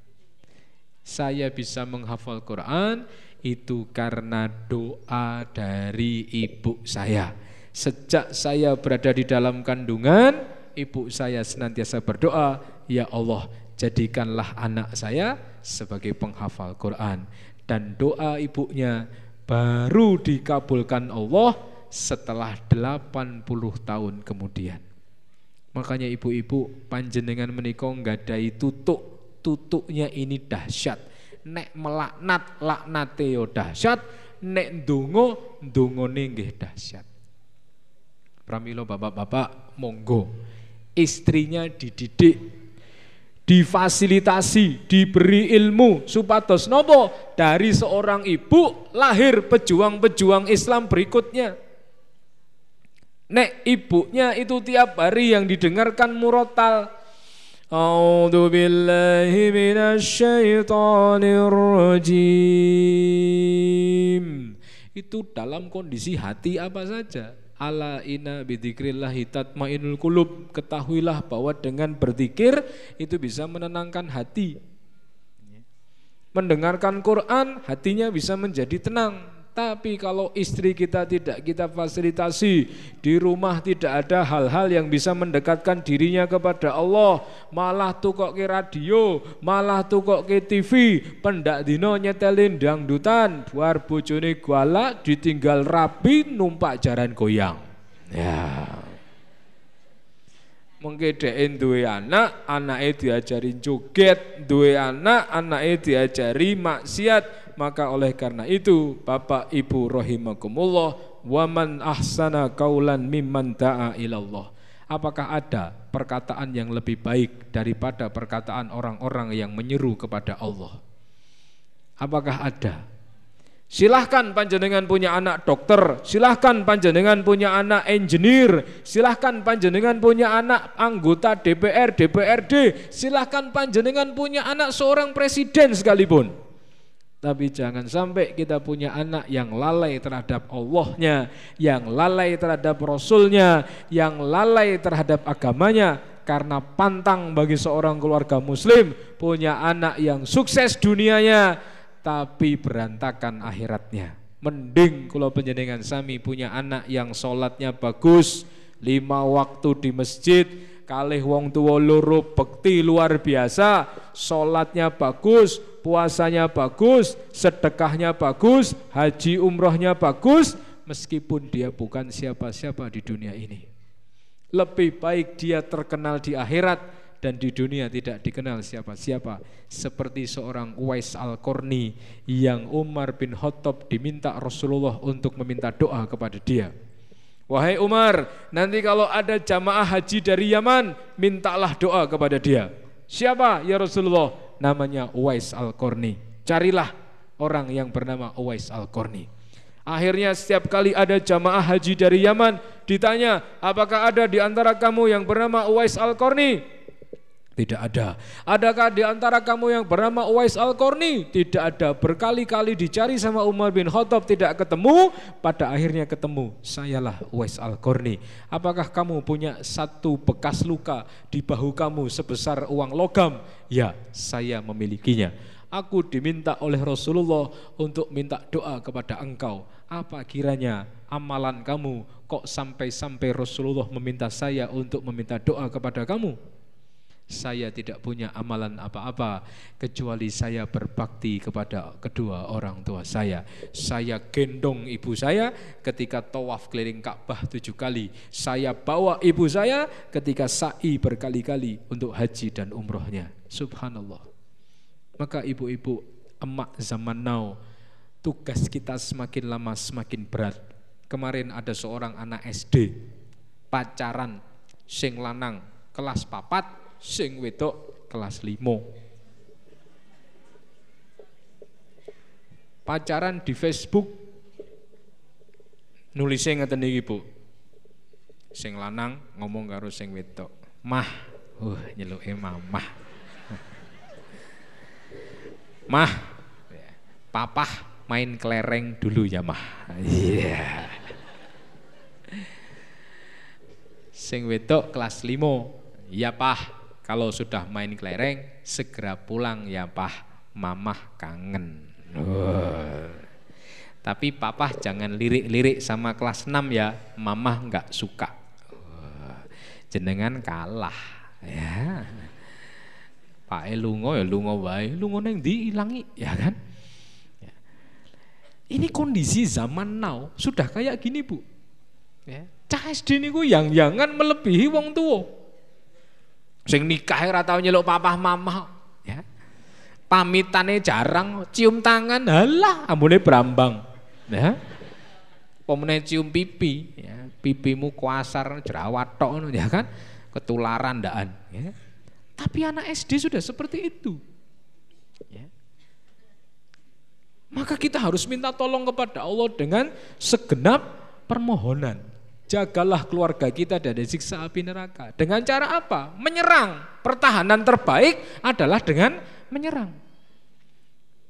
Saya bisa menghafal Quran itu karena doa dari ibu saya. Sejak saya berada di dalam kandungan, ibu saya senantiasa berdoa, "Ya Allah, jadikanlah anak saya sebagai penghafal Quran dan doa ibunya baru dikabulkan Allah setelah 80 tahun kemudian. Makanya ibu-ibu panjenengan menikah nggak ada tutuk, tutuknya ini dahsyat. Nek melaknat laknate yo dahsyat, nek ndonga ndongone nggih dahsyat. Pramilo bapak-bapak monggo istrinya dididik difasilitasi, diberi ilmu supados nopo dari seorang ibu lahir pejuang-pejuang Islam berikutnya. Nek ibunya itu tiap hari yang didengarkan murotal A'udzu billahi minasyaitonir rajim. Itu dalam kondisi hati apa saja? ala ina bidzikrillahi tatmainul kulub ketahuilah bahwa dengan berzikir itu bisa menenangkan hati mendengarkan Quran hatinya bisa menjadi tenang tapi kalau istri kita tidak kita fasilitasi di rumah tidak ada hal-hal yang bisa mendekatkan dirinya kepada Allah, malah tuh kok ke radio, malah tuh kok ke TV, pendak dino nyetelin dangdutan, buar bojone guala ditinggal rapi numpak jaran goyang. Ya. Mungkin dhek duwe anak, anaknya diajarin joget, duwe anak, anaknya diajari maksiat, maka oleh karena itu Bapak Ibu rahimakumullah waman ahsana kaulan mimman da'a ilallah Apakah ada perkataan yang lebih baik daripada perkataan orang-orang yang menyeru kepada Allah? Apakah ada? Silahkan panjenengan punya anak dokter, silahkan panjenengan punya anak engineer, silahkan panjenengan punya anak anggota DPR, DPRD, silahkan panjenengan punya anak seorang presiden sekalipun. Tapi jangan sampai kita punya anak yang lalai terhadap Allahnya, yang lalai terhadap Rasulnya, yang lalai terhadap agamanya. Karena pantang bagi seorang keluarga muslim punya anak yang sukses dunianya, tapi berantakan akhiratnya. Mending kalau penjenengan sami punya anak yang sholatnya bagus, lima waktu di masjid, kalih wong tua loro bekti luar biasa, sholatnya bagus, puasanya bagus, sedekahnya bagus, haji umrohnya bagus, meskipun dia bukan siapa-siapa di dunia ini. Lebih baik dia terkenal di akhirat dan di dunia tidak dikenal siapa-siapa seperti seorang Uwais Al-Qarni yang Umar bin Khattab diminta Rasulullah untuk meminta doa kepada dia. Wahai Umar, nanti kalau ada jamaah haji dari Yaman, mintalah doa kepada dia. Siapa ya Rasulullah? Namanya Uwais Al-Qarni. Carilah orang yang bernama Uwais Al-Qarni. Akhirnya setiap kali ada jamaah haji dari Yaman ditanya, apakah ada di antara kamu yang bernama Uwais Al-Qarni? Tidak ada. Adakah di antara kamu yang bernama Uwais Al-Qarni? Tidak ada. Berkali-kali dicari sama Umar bin Khattab tidak ketemu, pada akhirnya ketemu. Sayalah Uwais Al-Qarni. Apakah kamu punya satu bekas luka di bahu kamu sebesar uang logam? Ya, saya memilikinya. Aku diminta oleh Rasulullah untuk minta doa kepada engkau. Apa kiranya amalan kamu kok sampai-sampai Rasulullah meminta saya untuk meminta doa kepada kamu? Saya tidak punya amalan apa-apa kecuali saya berbakti kepada kedua orang tua saya. Saya gendong ibu saya ketika tawaf keliling Ka'bah tujuh kali. Saya bawa ibu saya ketika sa'i berkali-kali untuk haji dan umrohnya. Subhanallah. Maka ibu-ibu emak zaman now. Tugas kita semakin lama semakin berat. Kemarin ada seorang anak SD pacaran sing lanang kelas papat, sing wedok kelas limo. Pacaran di Facebook nulisnya ngeten iki, Bu. Sing lanang ngomong karo sing wedok, "Mah, uh nyeluke mamah." Mah, papah main kelereng dulu ya, Mah. Iya. Yeah. Sing wedok kelas limo, ya Pah, kalau sudah main kelereng segera pulang ya Pah, mamah kangen. Oh. Tapi papa jangan lirik-lirik sama kelas 6 ya, mamah nggak suka. Oh. Jenengan kalah ya. Pak E lungo ya lungo wae, lungo neng diilangi ya kan? Ya. Ini kondisi zaman now sudah kayak gini bu. Ya. Cah SD niku yang jangan melebihi wong tua. Sing nikah ora tau nyeluk papa mama ya. Pamitane jarang, cium tangan, halah ambune brambang. Ya. Pemene cium pipi, ya. pipimu kuasar jerawat tok ya kan, ketularan ndaan ya. Tapi anak SD sudah seperti itu. Ya. Maka kita harus minta tolong kepada Allah dengan segenap permohonan. Jagalah keluarga kita dari siksa api neraka. Dengan cara apa? Menyerang. Pertahanan terbaik adalah dengan menyerang.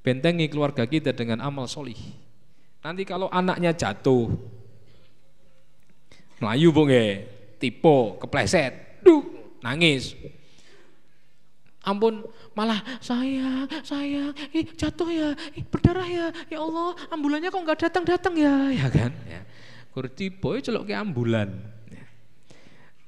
Bentengi keluarga kita dengan amal solih. Nanti kalau anaknya jatuh, melayu bunge, tipe, kepleset, duh, nangis, Ampun, malah saya, saya, ih, jatuh ya, ih, berdarah ya, ya Allah, ambulannya kok nggak datang datang ya, ya kan? Ya. Kurti boy celok ke ambulan. Ya.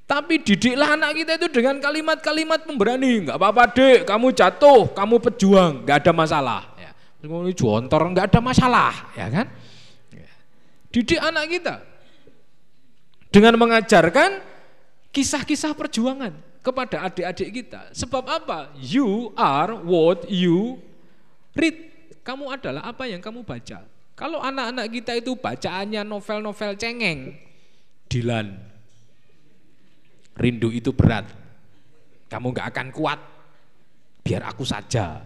Tapi didiklah anak kita itu dengan kalimat-kalimat pemberani, nggak apa-apa dek, kamu jatuh, kamu pejuang, nggak ada masalah. Ya. Kamu jontor, nggak ada masalah, ya kan? Ya. Didik anak kita dengan mengajarkan kisah-kisah perjuangan kepada adik-adik kita. Sebab apa? You are what you read. Kamu adalah apa yang kamu baca. Kalau anak-anak kita itu bacaannya novel-novel cengeng, Dilan, rindu itu berat. Kamu gak akan kuat. Biar aku saja.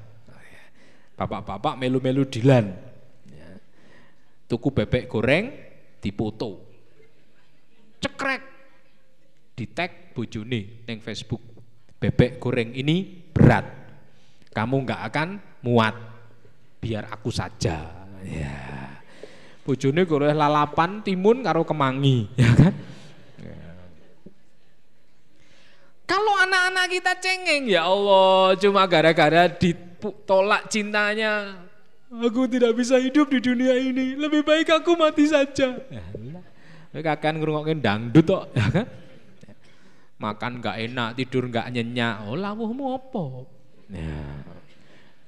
Bapak-bapak melu-melu Dilan. Tuku bebek goreng dipoto. Cekrek di tag bojone neng Facebook. Bebek goreng ini berat. Kamu nggak akan muat. Biar aku saja. Ya. Bojone goreng lalapan timun karo kemangi, ya kan? Ya. Kalau anak-anak kita cengeng, ya Allah, cuma gara-gara ditolak cintanya, aku tidak bisa hidup di dunia ini. Lebih baik aku mati saja. Ya, kakak ngerungokin dangdut kok, ya kan? makan nggak enak, tidur nggak nyenyak. Oh lawuhmu apa? Ya.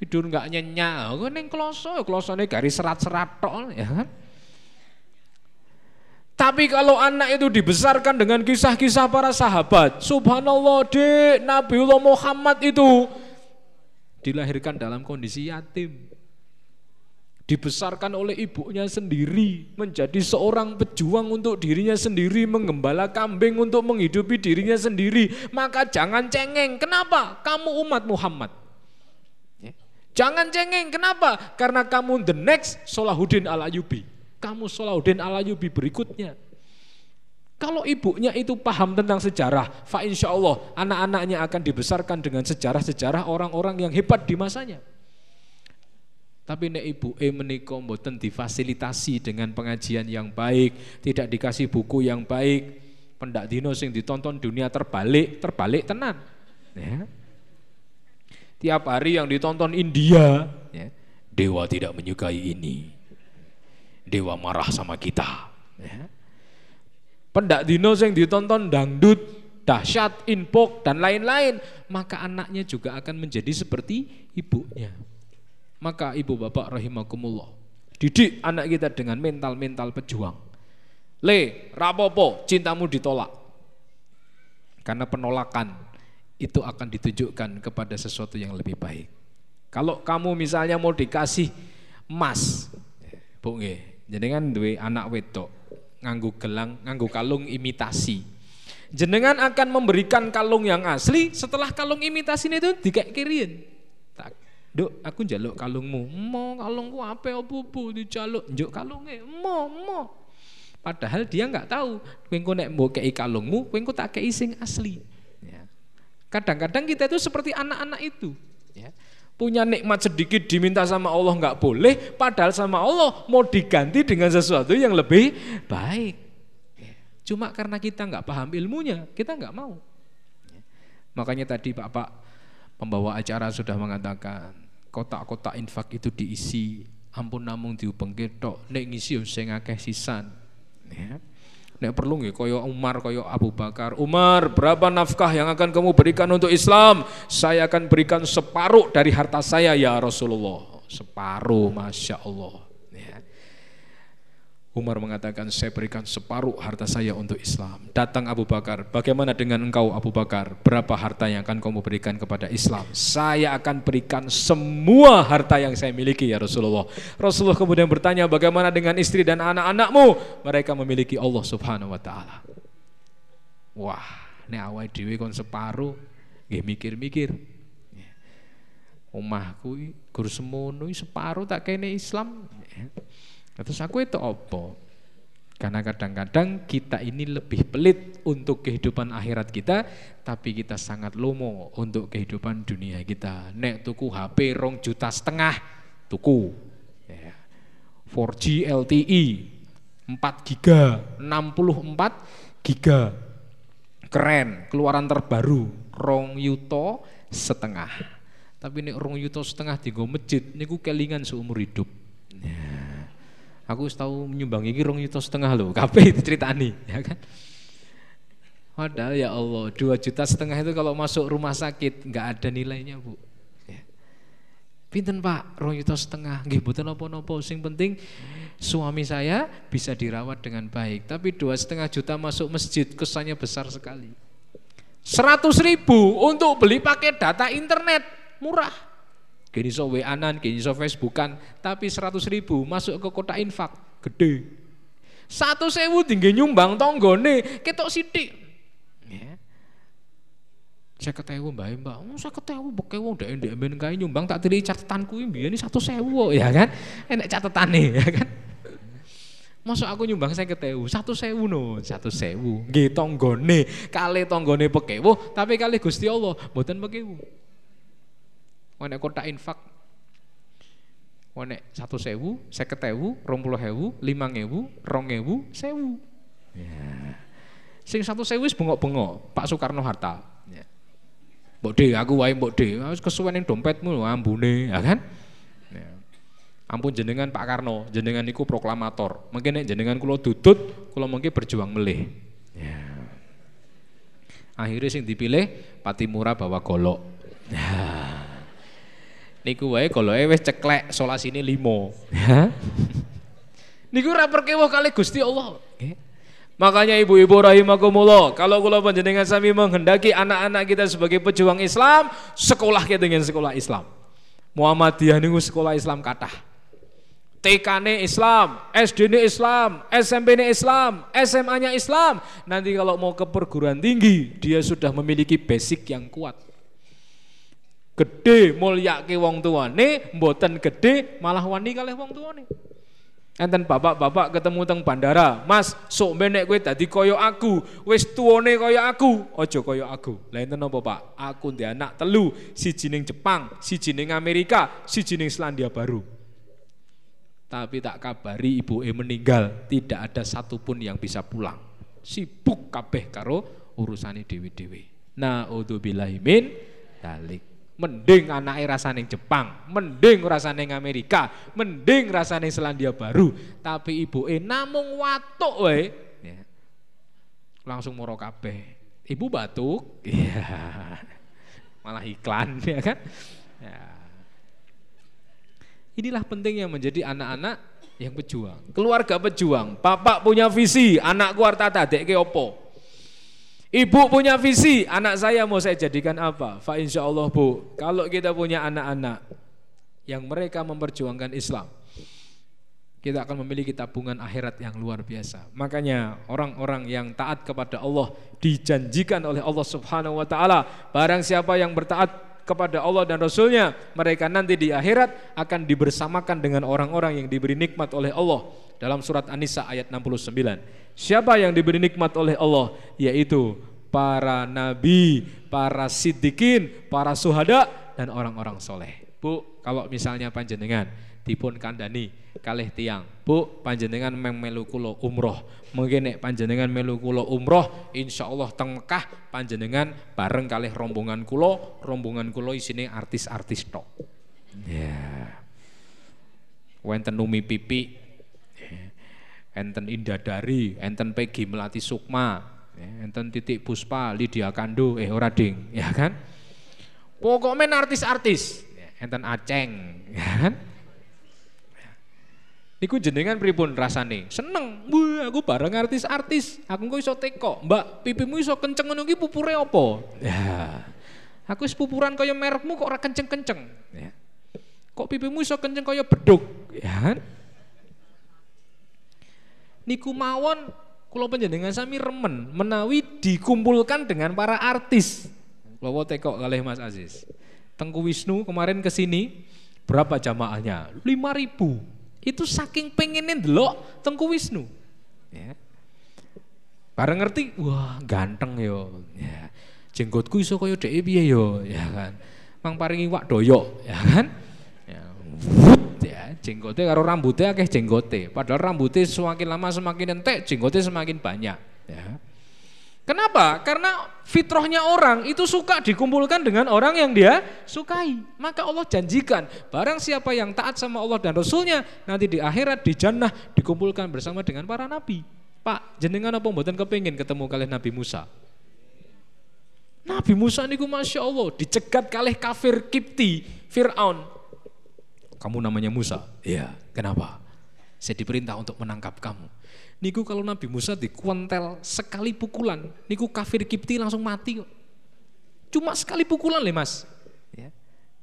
Tidur nggak nyenyak, oh neng kloso, klosone garis serat-serat tok ya kan. Tapi kalau anak itu dibesarkan dengan kisah-kisah para sahabat, subhanallah dek, Nabiullah Muhammad itu dilahirkan dalam kondisi yatim dibesarkan oleh ibunya sendiri, menjadi seorang pejuang untuk dirinya sendiri, mengembala kambing untuk menghidupi dirinya sendiri, maka jangan cengeng. Kenapa? Kamu umat Muhammad. Jangan cengeng. Kenapa? Karena kamu the next Solahuddin Al-Ayubi. Kamu Solahuddin Al-Ayubi berikutnya. Kalau ibunya itu paham tentang sejarah, fa insya Allah anak-anaknya akan dibesarkan dengan sejarah-sejarah orang-orang yang hebat di masanya. Tapi nek ibu e menika mboten difasilitasi dengan pengajian yang baik, tidak dikasih buku yang baik, pendak dino sing ditonton dunia terbalik, terbalik tenan. Ya. Tiap hari yang ditonton India, ya, dewa tidak menyukai ini. Dewa marah sama kita. Ya. Pendak dino sing ditonton dangdut, dahsyat, inpok dan lain-lain, maka anaknya juga akan menjadi seperti ibunya. Maka ibu bapak rahimakumullah, didik anak kita dengan mental-mental pejuang. Le, rapopo, cintamu ditolak. Karena penolakan itu akan ditujukan kepada sesuatu yang lebih baik. Kalau kamu misalnya mau dikasih emas, Bu nggih, jenengan duwe anak wedok nganggu gelang, nganggu kalung imitasi. Jenengan akan memberikan kalung yang asli setelah kalung imitasi itu dikek-kirin. Tak, Duk, aku njaluk kalungmu. Mo, kalungku apa opo-opo dijaluk. Njuk kalungnya. Mo, mo. Padahal dia nggak tahu, kowe nek mbok kei kalungmu, kowe tak kei sing asli. Ya. Kadang-kadang kita itu seperti anak-anak itu. Ya punya nikmat sedikit diminta sama Allah nggak boleh, padahal sama Allah mau diganti dengan sesuatu yang lebih baik. Cuma karena kita nggak paham ilmunya, kita nggak mau. Makanya tadi Bapak pembawa acara sudah mengatakan kotak-kotak infak itu diisi ampun namung diubeng ketok nek ngisi sing akeh sisan. Ya. Nek perlu nggih koyo Umar, koyo Abu Bakar. Umar, berapa nafkah yang akan kamu berikan untuk Islam? Saya akan berikan separuh dari harta saya ya Rasulullah. Separuh, masya Allah. Umar mengatakan saya berikan separuh harta saya untuk Islam. Datang Abu Bakar, bagaimana dengan engkau Abu Bakar? Berapa harta yang akan kamu berikan kepada Islam? Saya akan berikan semua harta yang saya miliki ya Rasulullah. Rasulullah kemudian bertanya bagaimana dengan istri dan anak-anakmu? Mereka memiliki Allah subhanahu wa ta'ala. Wah, ini awal dewi kon separuh, gak mikir-mikir. Omahku guru semono separuh tak kene Islam. Terus aku itu apa? Karena kadang-kadang kita ini lebih pelit untuk kehidupan akhirat kita, tapi kita sangat lomo untuk kehidupan dunia kita. Nek tuku HP rong juta setengah, tuku. 4G LTE, 4 giga, 64 giga. Keren, keluaran terbaru, rong yuto setengah. Tapi nek rong yuto setengah tinggal masjid, niku kelingan seumur hidup. Ya. Aku tahu menyumbang ini rong juta setengah loh, kape itu ceritani, ya kan? Padahal ya Allah, dua juta setengah itu kalau masuk rumah sakit nggak ada nilainya bu. Ya. Pinten pak, rong juta setengah, nggih bukan nopo-nopo. Sing penting suami saya bisa dirawat dengan baik. Tapi dua setengah juta masuk masjid kesannya besar sekali. Seratus ribu untuk beli pakai data internet murah. Gini so WA-an, gini so Facebookan, tapi 100 ribu masuk ke kota infak, gede. Satu sewu tinggi nyumbang tonggone, ketok sidik. Ya. Saya ketemu mbak mbak, oh, saya ketemu pakai wong dek dek ben kae nyumbang tak tiri catatanku ini ini satu sewu ya kan, enak catatane ya kan. Masuk aku nyumbang saya ketemu satu sewu no, satu sewu. Gih tonggone, kali tonggone pekewo, tapi kali gusti Allah, buatan pekewo. Wane kotak infak Wane satu sewu, seket ewu, rompuluh ewu, limang ewu, rong ewu, sewu. Ya. Sing satu sewu is bengok-bengok, Pak Soekarno Hatta. Ya. Mbok de, aku wae mbok de, wis kesuwen dompetmu ambune, ya kan? Ya. Ampun jenengan Pak Karno, jenengan niku proklamator. Mungkin nek jenengan kula dudut, kula mungkin berjuang melih. Ya. Akhirnya sing dipilih Patimura bawa golok. Ya niku wae kalau wis ceklek solasine limo. niku ora perkewo kali Gusti Allah. Makanya ibu-ibu rahimakumullah, kalau kula panjenengan sami menghendaki anak-anak kita sebagai pejuang Islam, sekolah kita dengan sekolah Islam. Muhammadiyah niku sekolah Islam kathah. TK-ne Islam, SD-ne Islam, SMP-ne Islam, SMA-nya Islam. Nanti kalau mau ke perguruan tinggi, dia sudah memiliki basic yang kuat gede mulyake wong tuane, mboten gede malah wani kalih wong tuane. Enten bapak-bapak ketemu teng bandara, Mas, sok menek kowe dadi kaya aku, wis tuane kaya aku, aja kaya aku. Lah enten apa, Pak? Aku ndek anak telu, siji ning Jepang, siji ning Amerika, siji ning Selandia Baru. Tapi tak kabari ibu e meninggal, tidak ada satupun yang bisa pulang. Sibuk kabeh karo urusane dewi-dewi. Nah, billahi min dalik. Mending anaknya rasane Jepang, mending rasane Amerika, mending rasane Selandia Baru. Tapi ibu namung watuk wae. Ya. Langsung moro kabeh. Ibu batuk, iya. Malah iklan ya kan? Ya. Inilah pentingnya menjadi anak-anak yang pejuang. Keluarga pejuang. Bapak punya visi, anakku arta tadek ke opo? Ibu punya visi, anak saya mau saya jadikan apa? Fa insya Allah bu, kalau kita punya anak-anak, yang mereka memperjuangkan Islam kita akan memiliki tabungan akhirat yang luar biasa. Makanya orang-orang yang taat kepada Allah dijanjikan oleh Allah Subhanahu wa taala, barang siapa yang bertaat kepada Allah dan Rasulnya, mereka nanti di akhirat akan dibersamakan dengan orang-orang yang diberi nikmat oleh Allah. Dalam surat An-Nisa ayat 69. Siapa yang diberi nikmat oleh Allah? Yaitu para nabi, para siddiqin, para suhada, dan orang-orang soleh. Bu, kalau misalnya panjenengan dipun kandani kalih tiang. Bu, panjenengan meng melu umroh. Mungkin nek panjenengan melu kula umroh, insyaallah teng Mekah panjenengan bareng kalih rombongan kula, rombongan kula isine artis-artis tok. Ya. Yeah. Wenten Numi Pipi, enten Indah Dari, enten Peggy Melati Sukma, enten Titik Puspa, Lydia Kando, eh ora ding, ya kan? Pokoknya artis-artis, enten Aceng, ya kan? Niku jenengan pripun rasane? Seneng. Wah, aku bareng artis-artis. Aku kok iso teko. Mbak, pipimu iso kenceng ngono pupure apa? Ya. Aku wis pupuran kaya merekmu kok ora kenceng-kenceng. Ya. Kok pipimu iso kenceng kaya beduk? Ya kan? Niku mawon kula panjenengan sami remen menawi dikumpulkan dengan para artis. Kula teko kalih Mas Aziz. Tengku Wisnu kemarin ke sini berapa jamaahnya? 5000 itu saking pengennya delok Tengku Wisnu. Ya. Bareng ngerti, wah ganteng yo. Ya. Jenggotku iso kaya dhek piye yo, ya kan. Mang paringi wak doyok, ya kan. Ya, wut, ya jenggote karo rambutnya akeh jenggote. Padahal rambutnya semakin lama semakin entek, jenggote semakin banyak, ya. Kenapa? Karena fitrahnya orang itu suka dikumpulkan dengan orang yang dia sukai. Maka Allah janjikan, barang siapa yang taat sama Allah dan Rasulnya, nanti di akhirat, di jannah, dikumpulkan bersama dengan para nabi. Pak, jenengan apa mboten kepingin ketemu kalian Nabi Musa? Nabi Musa niku Masya Allah, dicegat kalih kafir Kipti, Fir'aun. Kamu namanya Musa? Iya, kenapa? Saya diperintah untuk menangkap kamu. Niku kalau Nabi Musa dikuantel sekali pukulan, niku kafir Kipti langsung mati kok. Cuma sekali pukulan le Mas. Ya.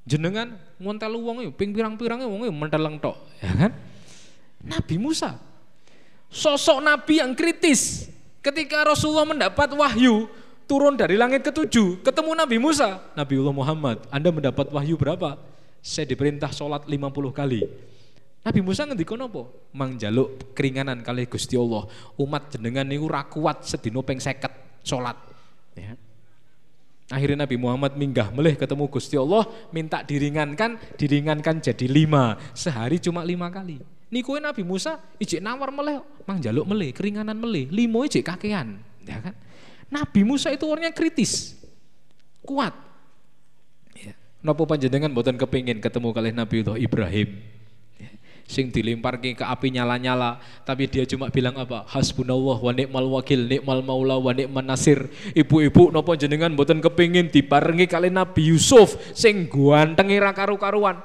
Jenengan ngontel wong yo ping pirang-pirange wong yo menteleng tok, ya kan? Nabi Musa sosok nabi yang kritis. Ketika Rasulullah mendapat wahyu turun dari langit ketujuh, ketemu Nabi Musa, Nabiullah Muhammad, Anda mendapat wahyu berapa? Saya diperintah sholat 50 kali. Nabi Musa ngendika napa? Mang jaluk keringanan kali Gusti Allah. Umat jenengan niku ra kuat sedina 50 salat. Ya. Akhirnya Nabi Muhammad minggah melih ketemu Gusti Allah, minta diringankan, diringankan jadi lima, sehari cuma lima kali. Niku Nabi Musa ijek nawar melih, mang jaluk melih, keringanan melih, limo ijek kakean, ya kan? Nabi Musa itu orangnya kritis, kuat. Napa panjenengan boten kepingin ketemu kali Nabi Ibrahim? sing dilemparke ke api nyala-nyala tapi dia cuma bilang apa hasbunallah wa ni'mal wakil ni'mal maula wa ni'man nasir ibu-ibu nopo jenengan mboten kepingin dibarengi kali Nabi Yusuf sing ganteng ra karu-karuan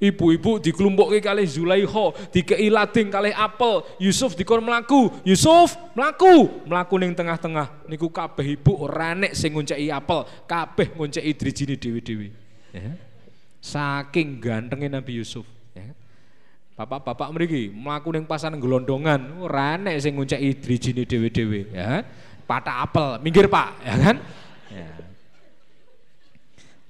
Ibu-ibu dikelumpukke kali Zulaiho, dikei lading kali apel, Yusuf dikon melaku, Yusuf melaku, melaku ning tengah-tengah. Niku kabeh ibu ora nek sing ngonceki apel, kabeh ngonceki drijine dewi-dewi. Ya. Saking gantengnya Nabi Yusuf. Bapak-bapak mriki mlaku ning pasar gelondongan, ora enek sing ngunceki drijine dhewe-dhewe, ya. Patah apel, minggir Pak, ya kan? Ya.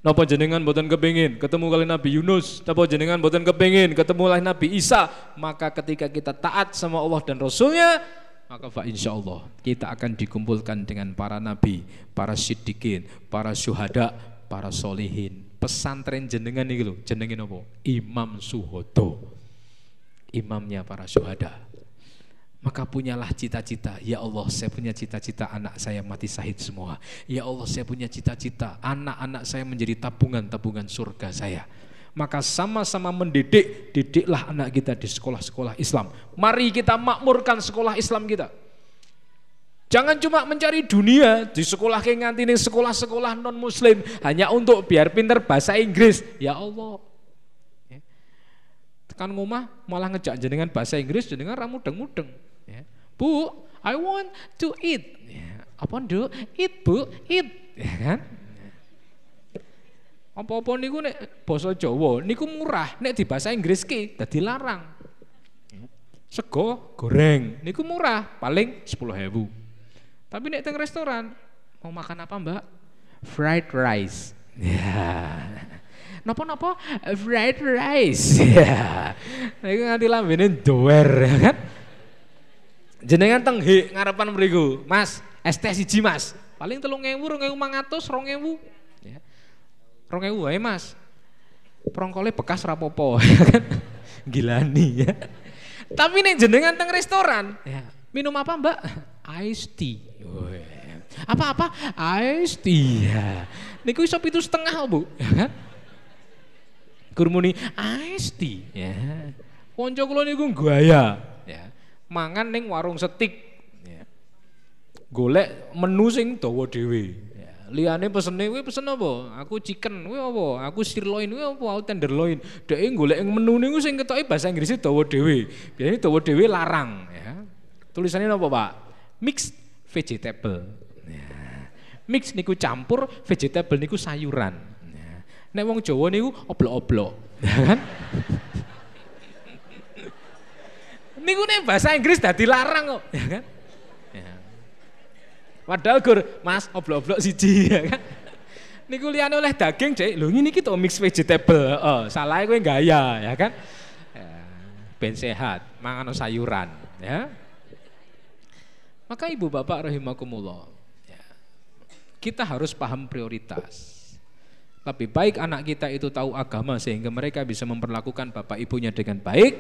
Napa jenengan boten kepingin ketemu kali Nabi Yunus, napa jenengan boten kepingin ketemu kali Nabi Isa, maka ketika kita taat sama Allah dan Rasulnya, maka fa insya Allah kita akan dikumpulkan dengan para nabi, para siddiqin, para syuhada, para solihin. Pesantren jenengan nih lho, jenengin apa? Imam Suhoto imamnya para syuhada. Maka punyalah cita-cita, ya Allah saya punya cita-cita anak saya mati syahid semua. Ya Allah saya punya cita-cita anak-anak saya menjadi tabungan-tabungan surga saya. Maka sama-sama mendidik, didiklah anak kita di sekolah-sekolah Islam. Mari kita makmurkan sekolah Islam kita. Jangan cuma mencari dunia di sekolah kayak nganti sekolah-sekolah non muslim hanya untuk biar pinter bahasa Inggris. Ya Allah, kan ngomah malah ngejak jenengan bahasa Inggris jenengan ramu mudeng-mudeng ya. Bu, I want to eat. Ya. Apa do? Eat, Bu, eat. Ya kan? Apa-apa niku nek basa Jawa niku murah, nek di bahasa Inggris ki dadi larang. Sego goreng niku murah, paling 10.000. Tapi nek teng restoran mau makan apa, Mbak? Fried rice. Ya. Napa-napa fried rice. Ya. Nganti lambene doer ya kan. Jenengan teng hik ngarepan mriku, Mas, es teh siji, Mas. Paling 3000, 2500, 2000. Ya. 2000 wae, Mas. Prongkole bekas rapopo ya kan. Gilani ya. Tapi nih jenengan teng restoran, ya. minum apa Mbak? Ice tea. Apa-apa? Tea. Ya. Niku iso itu setengah, Bu, ya kan? Kurmuni tea, ya. Konco kula niku gaya, ya. Mangan ning warung setik, ya. Golek menu sing dawa dhewe. Ya. Liyane pesene kuwi pesen apa? Aku chicken, kuwi apa? Aku sirloin, kuwi apa? Aku tenderloin. Dhek golek menu niku sing ketoke bahasa Inggris dawa dhewe. Biasane dawa dhewe larang, ya. Tulisannya apa, Pak? Mixed vegetable. Ya. Mix niku campur, vegetable niku sayuran. Ya. Nek wong Jawa niku oblok-oblok, kan? niku nek bahasa Inggris dadi larang kok, ya kan? Ya. Padahal gur, Mas, oblok-oblok siji, ya kan? Niku liyane oleh daging, Cek. Lho ngene iki to mix vegetable. Oh, salah kowe gaya, ya kan? Ya, ben sehat, mangan sayuran, ya. Maka ibu bapak rahimakumullah, ya, kita harus paham prioritas. Lebih baik anak kita itu tahu agama sehingga mereka bisa memperlakukan bapak ibunya dengan baik,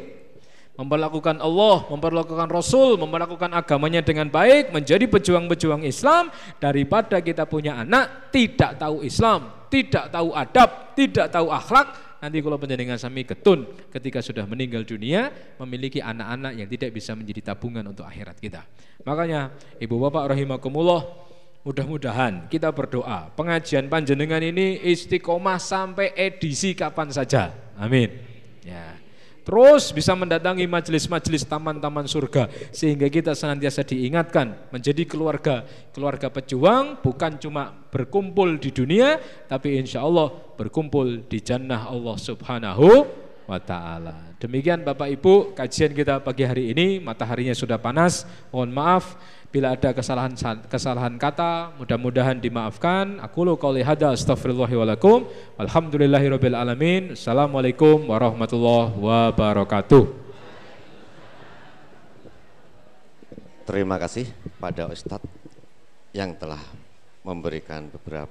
memperlakukan Allah, memperlakukan Rasul, memperlakukan agamanya dengan baik, menjadi pejuang-pejuang Islam. Daripada kita punya anak tidak tahu Islam, tidak tahu adab, tidak tahu akhlak, nanti kalau penjaringan sami ketun ketika sudah meninggal dunia memiliki anak-anak yang tidak bisa menjadi tabungan untuk akhirat kita. Makanya ibu bapak rahimakumullah mudah-mudahan kita berdoa pengajian panjenengan ini istiqomah sampai edisi kapan saja. Amin. Ya. Terus bisa mendatangi majelis-majelis taman-taman surga sehingga kita senantiasa diingatkan menjadi keluarga keluarga pejuang bukan cuma berkumpul di dunia tapi insya Allah berkumpul di jannah Allah Subhanahu wa taala. Demikian Bapak Ibu kajian kita pagi hari ini mataharinya sudah panas. Mohon maaf bila ada kesalahan kesalahan kata mudah-mudahan dimaafkan. Aku lu qouli hada astaghfirullah wa lakum. Alhamdulillahirabbil alamin. Assalamualaikum warahmatullahi wabarakatuh. Terima kasih pada Ustadz yang telah memberikan beberapa